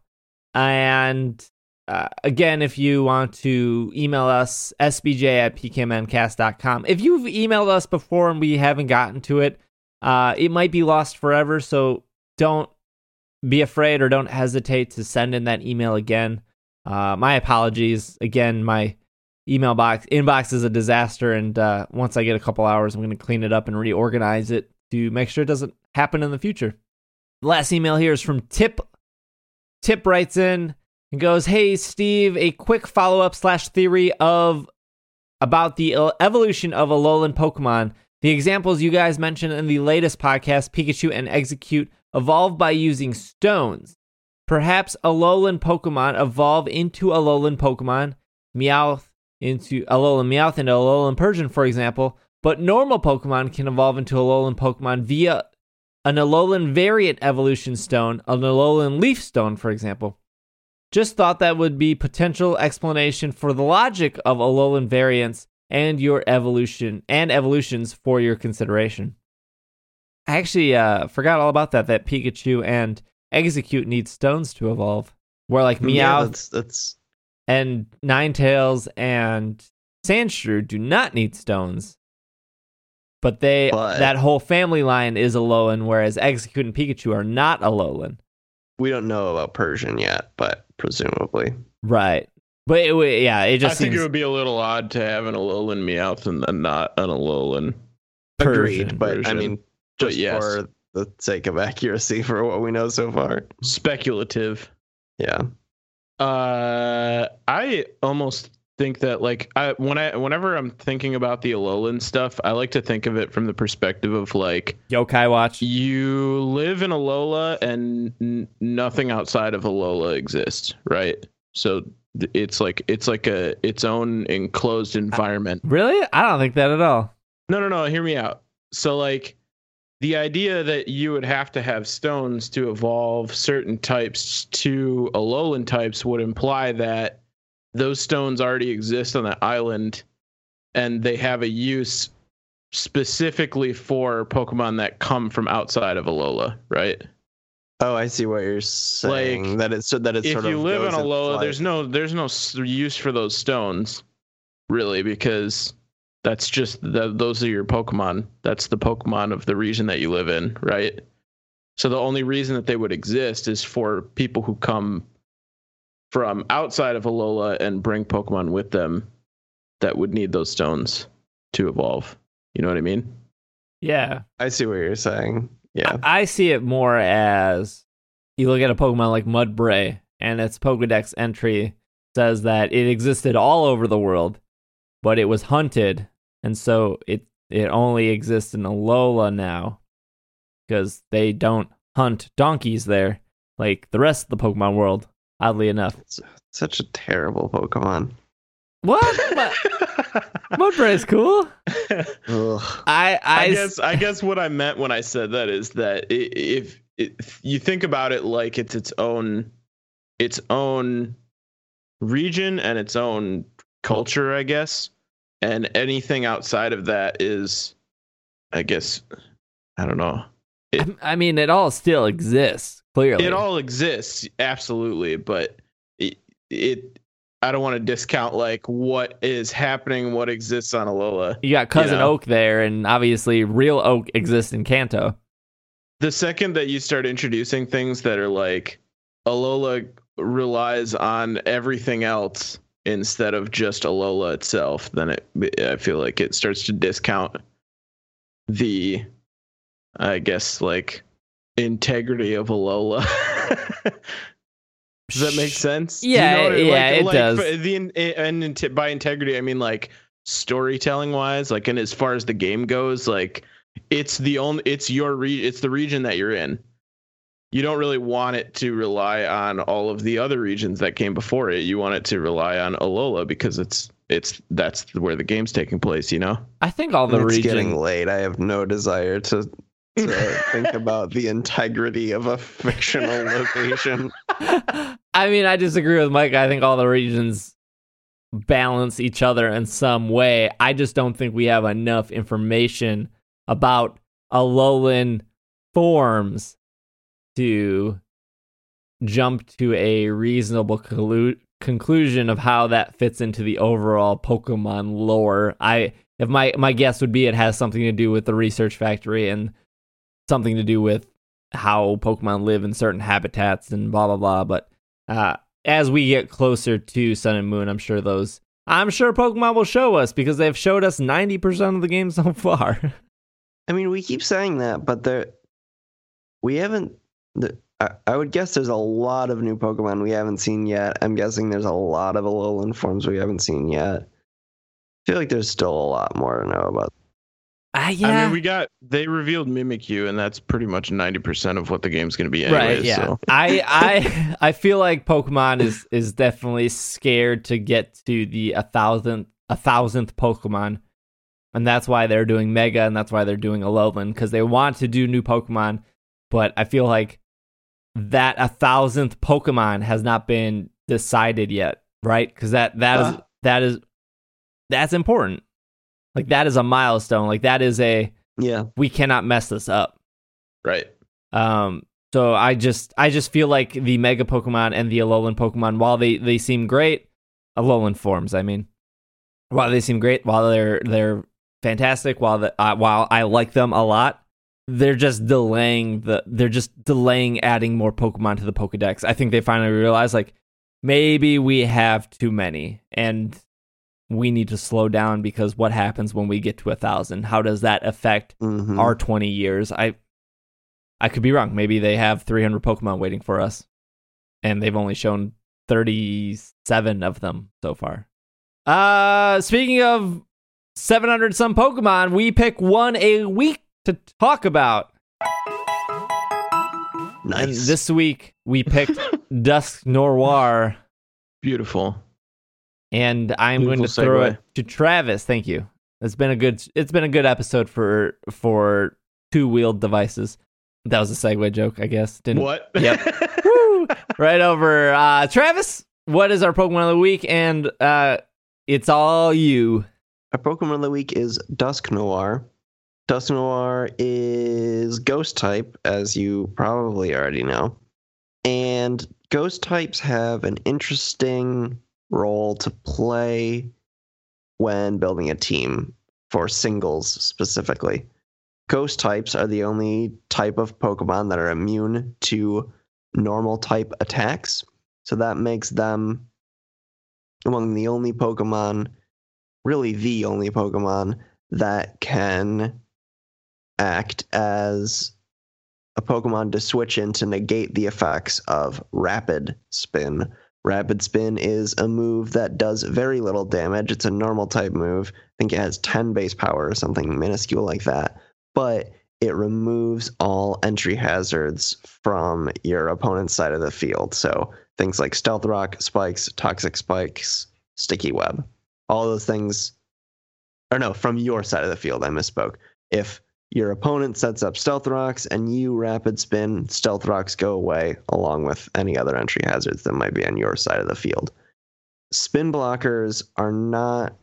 and uh, again, if you want to email us, sbj at pkmncast.com. If you've emailed us before and we haven't gotten to it, uh, it might be lost forever. So don't be afraid or don't hesitate to send in that email again. Uh, my apologies. Again, my email box inbox is a disaster, and uh, once I get a couple hours, I'm going to clean it up and reorganize it to make sure it doesn't happen in the future. Last email here is from Tip. Tip writes in and goes, "Hey Steve, a quick follow up slash theory of about the evolution of Alolan Pokemon. The examples you guys mentioned in the latest podcast, Pikachu and Exeggutor, evolved by using stones. Perhaps Alolan Pokemon evolve into Alolan Pokemon, Meowth into Alolan Meowth into Alolan Persian, for example. But normal Pokemon can evolve into Alolan Pokemon via an Alolan variant evolution stone, an Alolan leaf stone, for example. Just thought that would be potential explanation for the logic of Alolan variants and your evolution and evolutions for your consideration. I actually uh, forgot all about that. That Pikachu and Exeggutor need stones to evolve. Where like Meowth Yeah, that's that's and Ninetales and Sandshrew do not need stones. But they But- that whole family line is Alolan, whereas Exeggutor and Pikachu are not Alolan. we don't know about Persian yet, but presumably. Right. But it, would- yeah, it just I just think it would be a little odd to have an Alolan Meowth and then not an Alolan. Persian Agreed, but I mean, just yes. for the sake of accuracy, for what we know so far. Speculative. Yeah. Uh, I almost think that like I when I whenever I'm thinking about the Alolan stuff, I like to think of it from the perspective of like Yokai Watch. you live in Alola and n- nothing outside of Alola exists, right? So th- it's like it's like a its own enclosed environment. Really? I don't think that at all. No, no, no. Hear me out. So, like, the idea that you would have to have stones to evolve certain types to Alolan types would imply that those stones already exist on that island and they have a use specifically for Pokemon that come from outside of Alola, right? Oh, I see what you're saying. Like, that it's so that it's if sort you of live in Alola, flight. there's no there's no use for those stones, really, because that's just the, those are your Pokemon. That's the Pokemon of the region that you live in, right? So the only reason that they would exist is for people who come from outside of Alola and bring Pokemon with them that would need those stones to evolve. You know what I mean? Yeah. I see what you're saying. Yeah. I, I see it more as you look at a Pokemon like Mudbray, and its Pokedex entry says that it existed all over the world, but it was hunted, and so it it only exists in Alola now because they don't hunt donkeys there like the rest of the Pokemon world. Oddly enough, It's such a terrible Pokemon. what Mudbray is cool. I I, I guess I guess what I meant when I said that is that if, if you think about it like it's its own its own region and its own culture, I guess, and anything outside of that is, I guess, I don't know. I mean, it all still exists clearly. It all exists absolutely, but it it I don't want to discount like what is happening, what exists on Alola. You got cousin know? Oak there, and obviously real Oak exists in Kanto. The second that you start introducing things that are like Alola relies on everything else instead of just Alola itself, then it I feel like it starts to discount the I guess like integrity of Alola. Does that make sense? Do you Yeah, know what I- yeah, it does. for The in- and by integrity, I mean like storytelling wise, like and as far as the game goes, like it's the only it's your re- it's the region that you're in. You don't really want it to rely on all of the other regions that came before it. You want it to rely on Alola because it's it's that's where the game's taking place. You know. I think all the it's regions. getting late. I have no desire to to think about the integrity of a fictional location. I mean, I disagree with Mike. I think all the regions balance each other in some way. I just don't think we have enough information about Alolan forms to jump to a reasonable collu- conclusion of how that fits into the overall Pokemon lore. I if my my guess would be it has something to do with the research factory and something to do with how Pokemon live in certain habitats and blah blah blah. But uh, as we get closer to Sun and Moon, I'm sure those I'm sure Pokemon will show us because they've showed us 90% of the game so far. I mean, we keep saying that, but there, we haven't. The, I, I would guess there's a lot of new Pokemon we haven't seen yet. I'm guessing there's a lot of Alolan forms we haven't seen yet. I feel like there's still a lot more to know about. Ah, yeah. I mean, we got they revealed Mimikyu, and that's pretty much ninety percent of what the game's going to be. right yeah So. i i i feel like pokemon is is definitely scared to get to the a thousandth a thousandth pokemon and that's why they're doing mega and that's why they're doing alolan because they want to do new pokemon but i feel like that a thousandth pokemon has not been decided yet right because that that is Uh. that is that's important like that is a milestone. Like that is a Yeah, we cannot mess this up. Right. um, so I just I just feel like the Mega Pokemon and the Alolan Pokemon, while they, they seem great, Alolan forms, I mean, while they seem great, while they're they're fantastic, while the, uh, while I like them a lot, they're just delaying the they're just delaying adding more Pokemon to the Pokedex. I think they finally realized like maybe we have too many. And we need to slow down because what happens when we get to a thousand? How does that affect mhm. our 20 years. I I could be wrong. Maybe they have 300 Pokemon waiting for us and they've only shown 37 of them so far. Uh speaking of 700 some Pokemon, we pick one a week to talk about. And nice. this week we picked Dusknoir Beautiful. And I'm going to Beautiful throw segue. it to Travis. Thank you. It's been a good it's been a good episode for for two-wheeled devices. That was a segue joke, I guess. Didn't What? Yep. Right over. Uh, Travis, what is our Pokemon of the week? And uh, it's all you. Our Pokemon of the week is Dusknoir. Dusk Noir is Ghost type, as you probably already know. And Ghost types have an interesting role to play when building a team for singles specifically. Ghost types are the only type of Pokemon that are immune to normal type attacks. So that makes them among the only Pokemon really the only Pokemon that can act as a Pokemon to switch in to negate the effects of Rapid Spin. Rapid Spin is a move that does very little damage. It's a normal type move. I think it has 10 base power or something minuscule like that. But it removes all entry hazards from your opponent's side of the field. So things like Stealth Rock, Spikes, Toxic Spikes, Sticky Web all those things or no from your side of the field i misspoke if your opponent sets up stealth rocks and you rapid spin stealth rocks go away along with any other entry hazards that might be on your side of the field. Spin blockers are not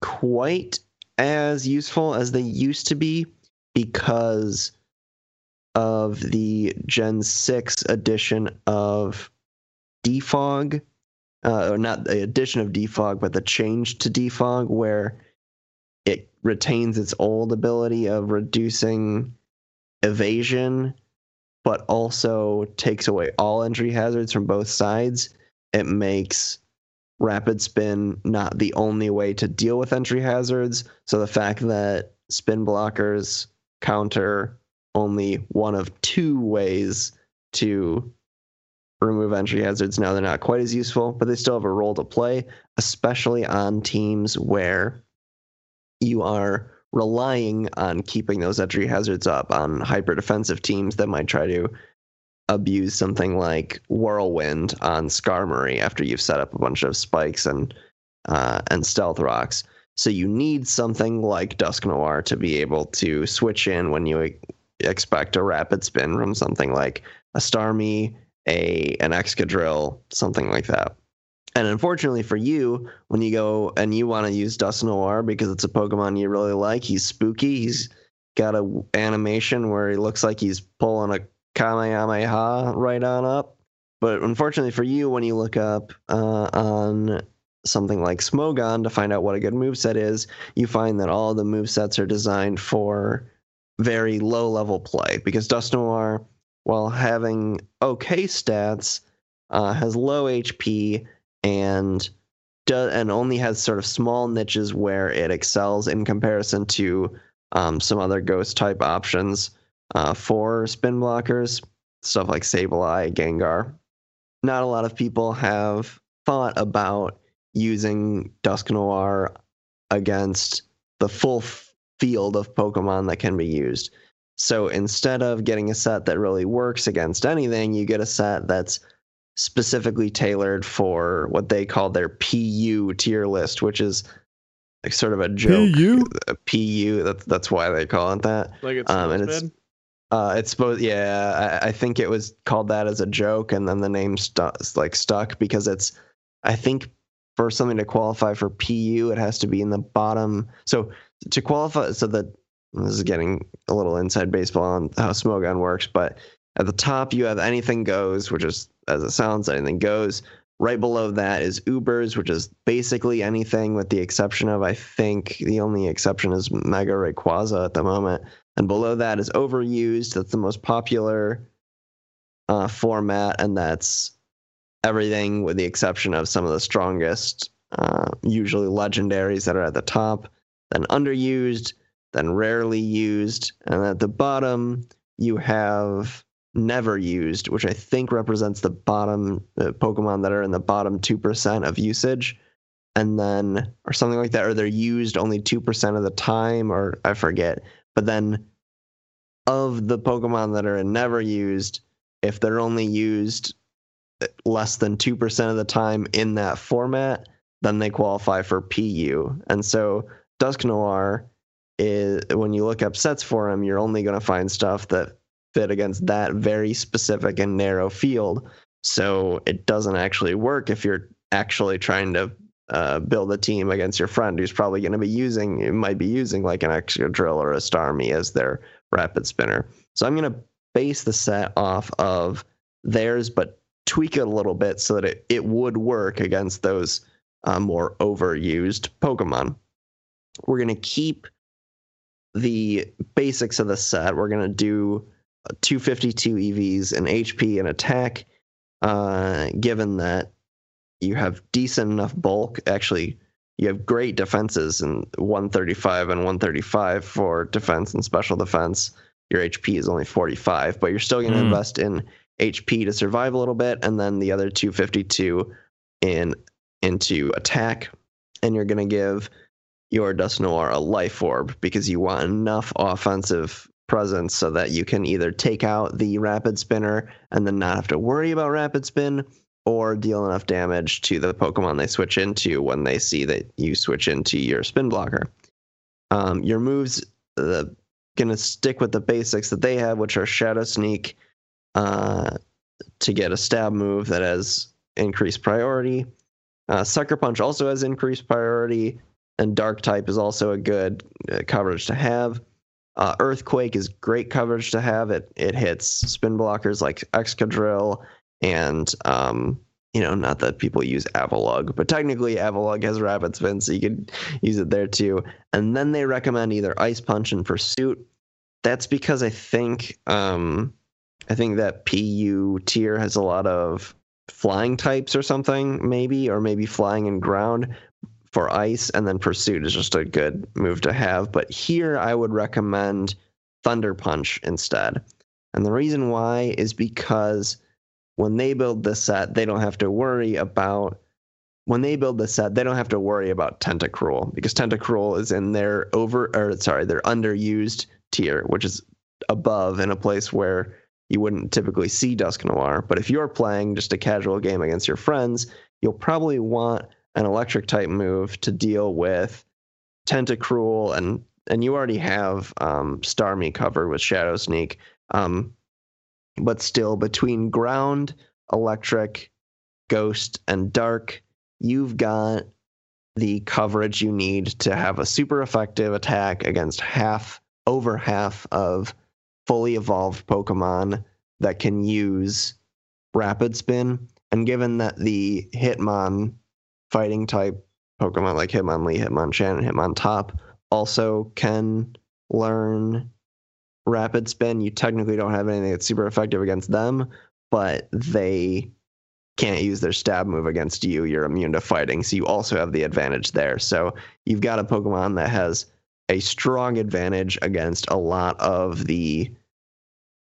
quite as useful as they used to be because of the gen 6 edition of defog uh, or not the addition of defog, but the change to defog, where it retains its old ability of reducing evasion, but also takes away all entry hazards from both sides. It makes rapid spin not the only way to deal with entry hazards. So the fact that spin blockers counter only one of two ways to remove entry hazards now they're not quite as useful but they still have a role to play especially on teams where you are relying on keeping those entry hazards up on hyper defensive teams that might try to abuse something like whirlwind on Skarmory after you've set up a bunch of spikes and uh, and stealth rocks. So you need something like Dusknoir to be able to switch in when you expect a rapid spin from something like a Starmie, a an Excadrill, something like that. And unfortunately for you, when you go and you want to use Dusknoir because it's a Pokemon you really like, he's spooky. He's got a animation where he looks like he's pulling a Kamehameha right on up. But unfortunately for you, when you look up uh, on something like Smogon to find out what a good move set is, you find that all the move sets are designed for very low level play because Dusknoir, while having okay stats, uh, has low HP and do, and only has sort of small niches where it excels in comparison to um, some other ghost type options uh, for spin blockers, stuff like Sableye, Gengar. Not a lot of people have thought about using Dusknoir against the full field of Pokemon that can be used. So instead of getting a set that really works against anything, you get a set that's specifically tailored for what they call their PU tier list, which is like sort of a joke. PU? A PU. That's that's why they call it that. Like it's Um, and it's- bed? Uh, it's supposed, yeah. I, I think it was called that as a joke, and then the name stuck, like stuck because it's. I think for something to qualify for PU, it has to be in the bottom. So to qualify, so that this is getting a little inside baseball on how Smogon works, but at the top you have anything goes, which is as it sounds, anything goes. Right below that is Ubers, which is basically anything with the exception of I think the only exception is Mega Rayquaza at the moment. And below that is overused. That's the most popular uh, format, and that's everything with the exception of some of the strongest, uh, usually legendaries that are at the top. Then underused, then rarely used, and at the bottom you have never used, which I think represents the bottom uh, Pokemon that are in the bottom two percent of usage. And then or something like that or they're used only 2% of the time or i forget. But then of the pokemon that are in never used if they're only used less than 2% of the time in that format then they qualify for pu and so Dusknoir is when you look up sets for him you're only going to find stuff that fit against that very specific and narrow field so it doesn't actually work if you're actually trying to uh, build a team against your friend who's probably going to be using, might be using like an Excadrill or a Starmie as their rapid spinner. So I'm going to base the set off of theirs, but tweak it a little bit so that it, it would work against those uh, more overused Pokemon. We're going to keep the basics of the set. We're going to do 252 EVs and HP and attack, uh, given that you have decent enough bulk. Actually, you have great defenses in 135 and 135 for defense and special defense. Your HP is only 45, but you're still going to Mm. invest in HP to survive a little bit, and then the other 252 in into attack, and you're going to give your Dusknoir a life orb because you want enough offensive presence so that you can either take out the rapid spinner and then not have to worry about rapid spin or deal enough damage to the Pokemon they switch into when they see that you switch into your spin blocker. Um, your moves uh, gonna stick with the basics that they have, which are Shadow Sneak uh, to get a stab move that has increased priority. Uh, Sucker Punch also has increased priority, and Dark type is also a good uh, coverage to have. Uh, Earthquake is great coverage to have. It it hits spin blockers like Excadrill and um, you know, not that people use Avalugg, but technically Avalugg has rapid spin, so you could use it there too. And then they recommend either Ice Punch and Pursuit. That's because I think um, I think that PU tier has a lot of flying types or something, maybe, or maybe flying and ground for ice, and then Pursuit is just a good move to have. But here I would recommend Thunder Punch instead. And the reason why is because when they build this set, they don't have to worry about when they build the set, they don't have to worry about Tentacruel because Tentacruel is in their over or sorry, their underused tier, which is above in a place where you wouldn't typically see Dusknoir. But if you're playing just a casual game against your friends, you'll probably want an electric type move to deal with Tentacruel and and you already have um, Starmie covered with Shadow Sneak. Um, but still, between ground, electric, ghost, and dark, you've got the coverage you need to have a super effective attack against half, over half of fully evolved Pokemon that can use Rapid Spin. And given that the Hitmon fighting type Pokemon like Hitmonlee, Hitmonchan, and Hitmontop also can learn rapid spin. You technically don't have anything that's super effective against them, but they can't use their stab move against you. You're immune to fighting, so you also have the advantage there. So you've got a Pokemon that has a strong advantage against a lot of the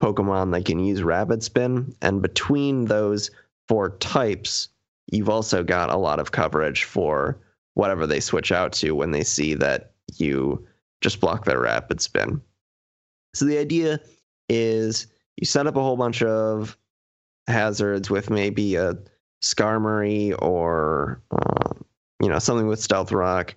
Pokemon that can use rapid spin. And between those four types, you've also got a lot of coverage for whatever they switch out to when they see that you just block their rapid spin. So the idea is you set up a whole bunch of hazards with maybe a Skarmory or uh, you know something with Stealth Rock,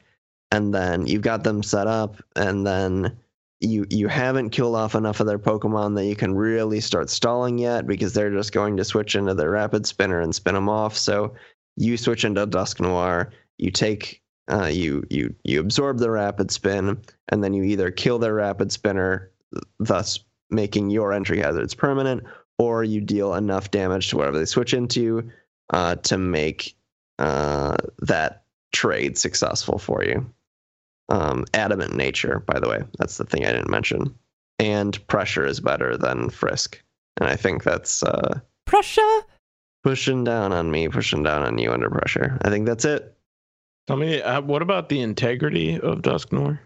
and then you've got them set up, and then you you haven't killed off enough of their Pokemon that you can really start stalling yet because they're just going to switch into their Rapid Spinner and spin them off. So you switch into Dusk Dusknoir, you take uh, you you you absorb the Rapid Spin, and then you either kill their Rapid Spinner thus making your entry hazards permanent, or you deal enough damage to whatever they switch into uh, to make uh, that trade successful for you. Um, adamant nature, by the way, that's the thing I didn't mention. And pressure is better than frisk, and I think that's uh, Prussia. pushing down on me, pushing down on you under pressure. I think that's it. Tell me, uh, what about the integrity of Dusknoir?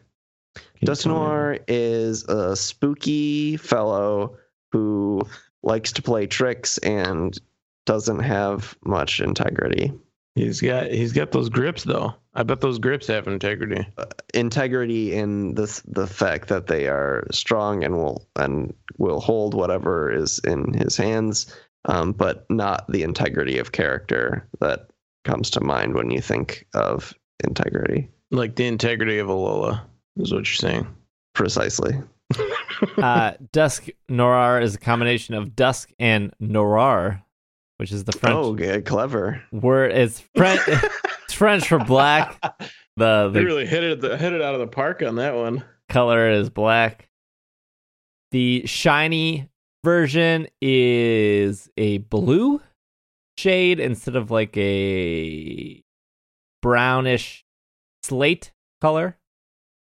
Can you Dust tell is a spooky fellow who likes to play tricks and doesn't have much integrity. He's got he's got those grips though. I bet those grips have integrity. Integrity in the the fact that they are strong and will and will hold whatever is in his hands, um, but not the integrity of character that comes to mind when you think of integrity. Like the integrity of Alola is what you're saying. Precisely. Uh, Dusk Norar is a combination of dusk and noir, which is the French Oh, good, clever. word. It's French. it's French for black. The They really hit it hit it out of the park on that one. color is black. The shiny version is a blue shade instead of like a brownish slate color.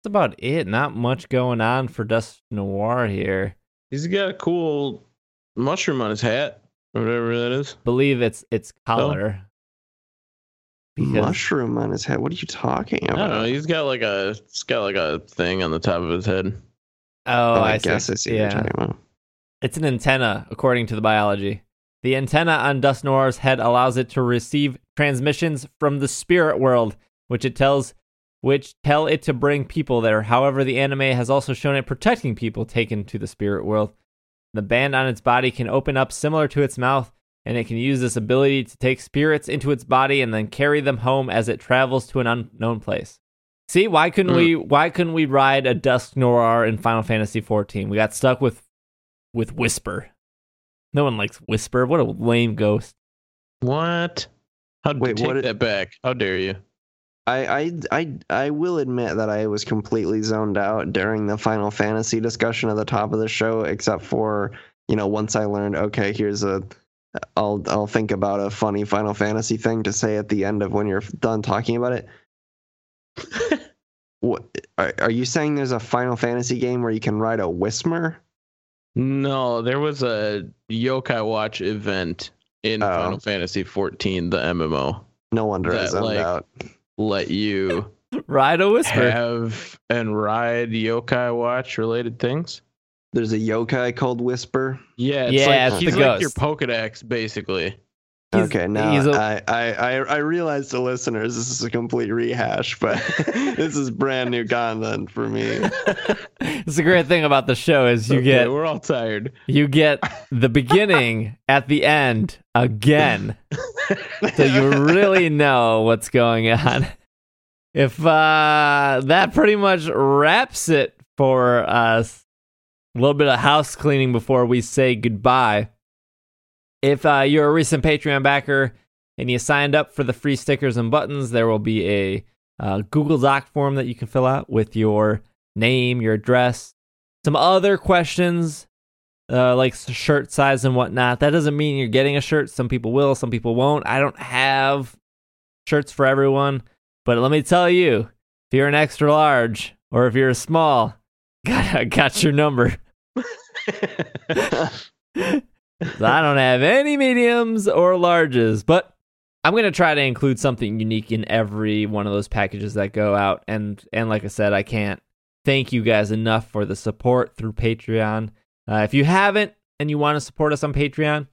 That's about it. Not much going on for Dusknoir here. He's got a cool mushroom on his hat, whatever that is. Believe it's it's oh. color. Because Mushroom on his head. What are you talking I about? don't know. He's got like a he's got like a thing on the top of his head. oh, Oh, I, I, guess I see what Yeah. you're talking about. It's an antenna, according to the biology. The antenna on Dusknoir's head allows it to receive transmissions from the spirit world, which it tells which tell it to bring people there. However, the anime has also shown it protecting people taken to the spirit world. The band on its body can open up similar to its mouth, and it can use this ability to take spirits into its body and then carry them home as it travels to an unknown place. See, why couldn't Mm. we why couldn't we ride a Dusknoir in Final Fantasy XIV? We got stuck with with Whisper. No one likes Whisper. What a lame ghost. What? How Wait, take what it- that back? How dare you? I, I I I will admit that I was completely zoned out during the Final Fantasy discussion at the top of the show, except for you know once I learned okay, here's a I'll I'll think about a funny Final Fantasy thing to say at the end of when you're done talking about it. what are, are you saying? There's a Final Fantasy game where you can ride a Whisper? No, there was a Yokai Watch event in Oh. Final Fantasy 14, the MMO. No wonder I That, zoned like, out. Let you Ride a whisper. have and ride Yokai Watch related things. There's a yokai called Whisper. Yeah, it's Yeah, like it's he's the like your. Pokedex, basically. He's- okay, now a- I, I, I, I realize to listeners this is a complete rehash, but this is brand new content for me. It's the great thing about the show is you Okay, get we're all tired. you get the beginning at the end again. so you really know what's going on. If uh that pretty much wraps it for us. A little bit of house cleaning before we say goodbye. If uh, you're a recent Patreon backer and you signed up for the free stickers and buttons, there will be a uh, Google Doc form that you can fill out with your name, your address, some other questions uh, like shirt size and whatnot. That doesn't mean you're getting a shirt. Some people will, some people won't. I don't have shirts for everyone, but let me tell you, if you're an extra large or if you're a small, got I got your number. So I don't have any mediums or larges, but I'm going to try to include something unique in every one of those packages that go out and and like I said, I can't thank you guys enough for the support through Patreon. Uh, if you haven't and you want to support us on Patreon,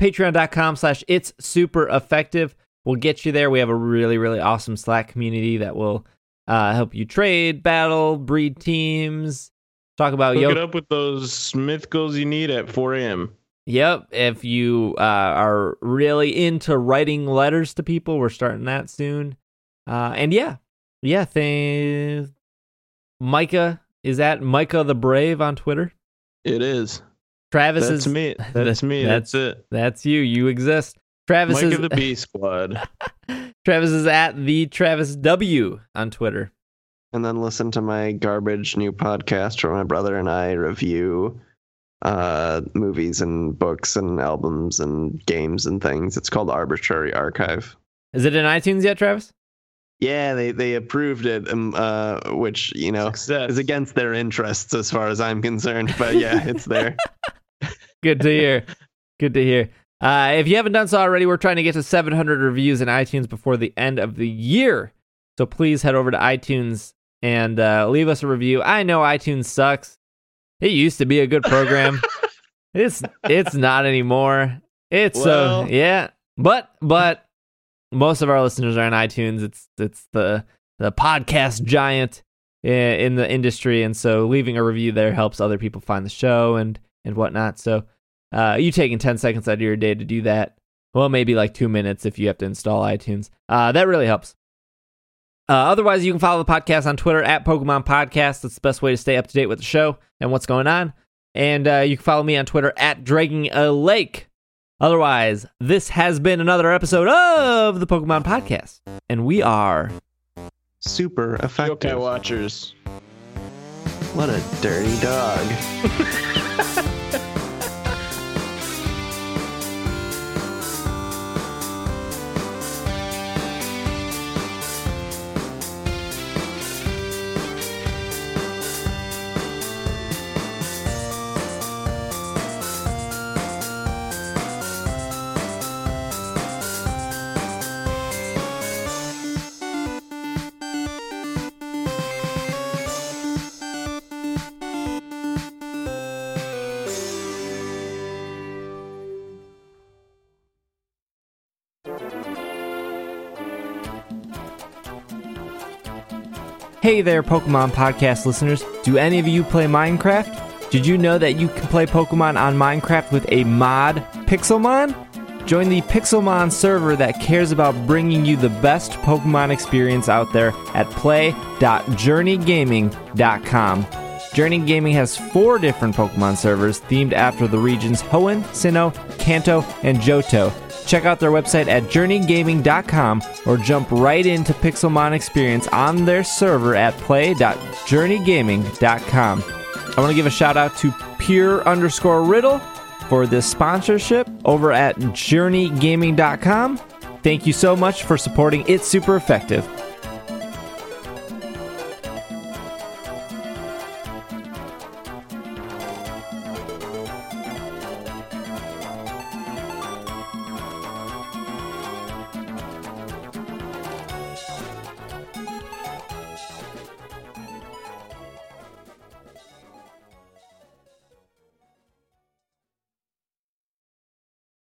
patreon.com slash it's super effective will get you there. We have a really, really awesome Slack community that will uh, help you trade, battle, breed teams, talk about Hook yo- it up with those Smith goals you need at 4 a.m. Yep. If you uh, are really into writing letters to people, we're starting that soon. Uh, and yeah, yeah. Th- Micah is at Micah the Brave on Twitter. It is. Travis That's is me. That's me. That's- That's, it. That's you. You exist. Travis Mike is the B Squad. Travis is at the Travis W on Twitter. and then listen to my garbage new podcast where my brother and I review uh movies and books and albums and games and things. It's called Arbitrary Archive. Is it in iTunes yet, Travis? Yeah, they they approved it, um, uh, which you know Success. is against their interests as far as I'm concerned. But yeah, it's there. Good to hear. Good to hear. Uh, if you haven't done so already, we're trying to get to 700 reviews in iTunes before the end of the year. So please head over to iTunes and uh, leave us a review. I know iTunes sucks. It used to be a good program. it's it's not anymore. It's so Well- yeah, but but most of our listeners are on iTunes. It's it's the the podcast giant in the industry, and so leaving a review there helps other people find the show and and whatnot. So uh, you taking 10 seconds out of your day to do that. Well, maybe like two minutes if you have to install iTunes. Uh, that really helps. Uh, otherwise, you can follow the podcast on Twitter at Pokemon Podcast. That's the best way to stay up to date with the show and what's going on. And uh, you can follow me on Twitter at Dragging a Lake. Otherwise, this has been another episode of the Pokemon Podcast. And we are. Super effective. Yokai Watchers. What a dirty dog. Hey there, Pokemon Podcast listeners. Do any of you play Minecraft? Did you know that you can play Pokemon on Minecraft with a mod, Pixelmon? Join the Pixelmon server that cares about bringing you the best Pokemon experience out there at play.journeygaming.com. Journey Gaming has four different Pokemon servers themed after the regions Hoenn, Sinnoh, Kanto, and Johto. Check out their website at journeygaming.com or jump right into Pixelmon experience on their server at play.journeygaming.com. I want to give a shout out to Pure underscore Riddle, for this sponsorship over at journeygaming.com. Thank you so much for supporting It's Super Effective.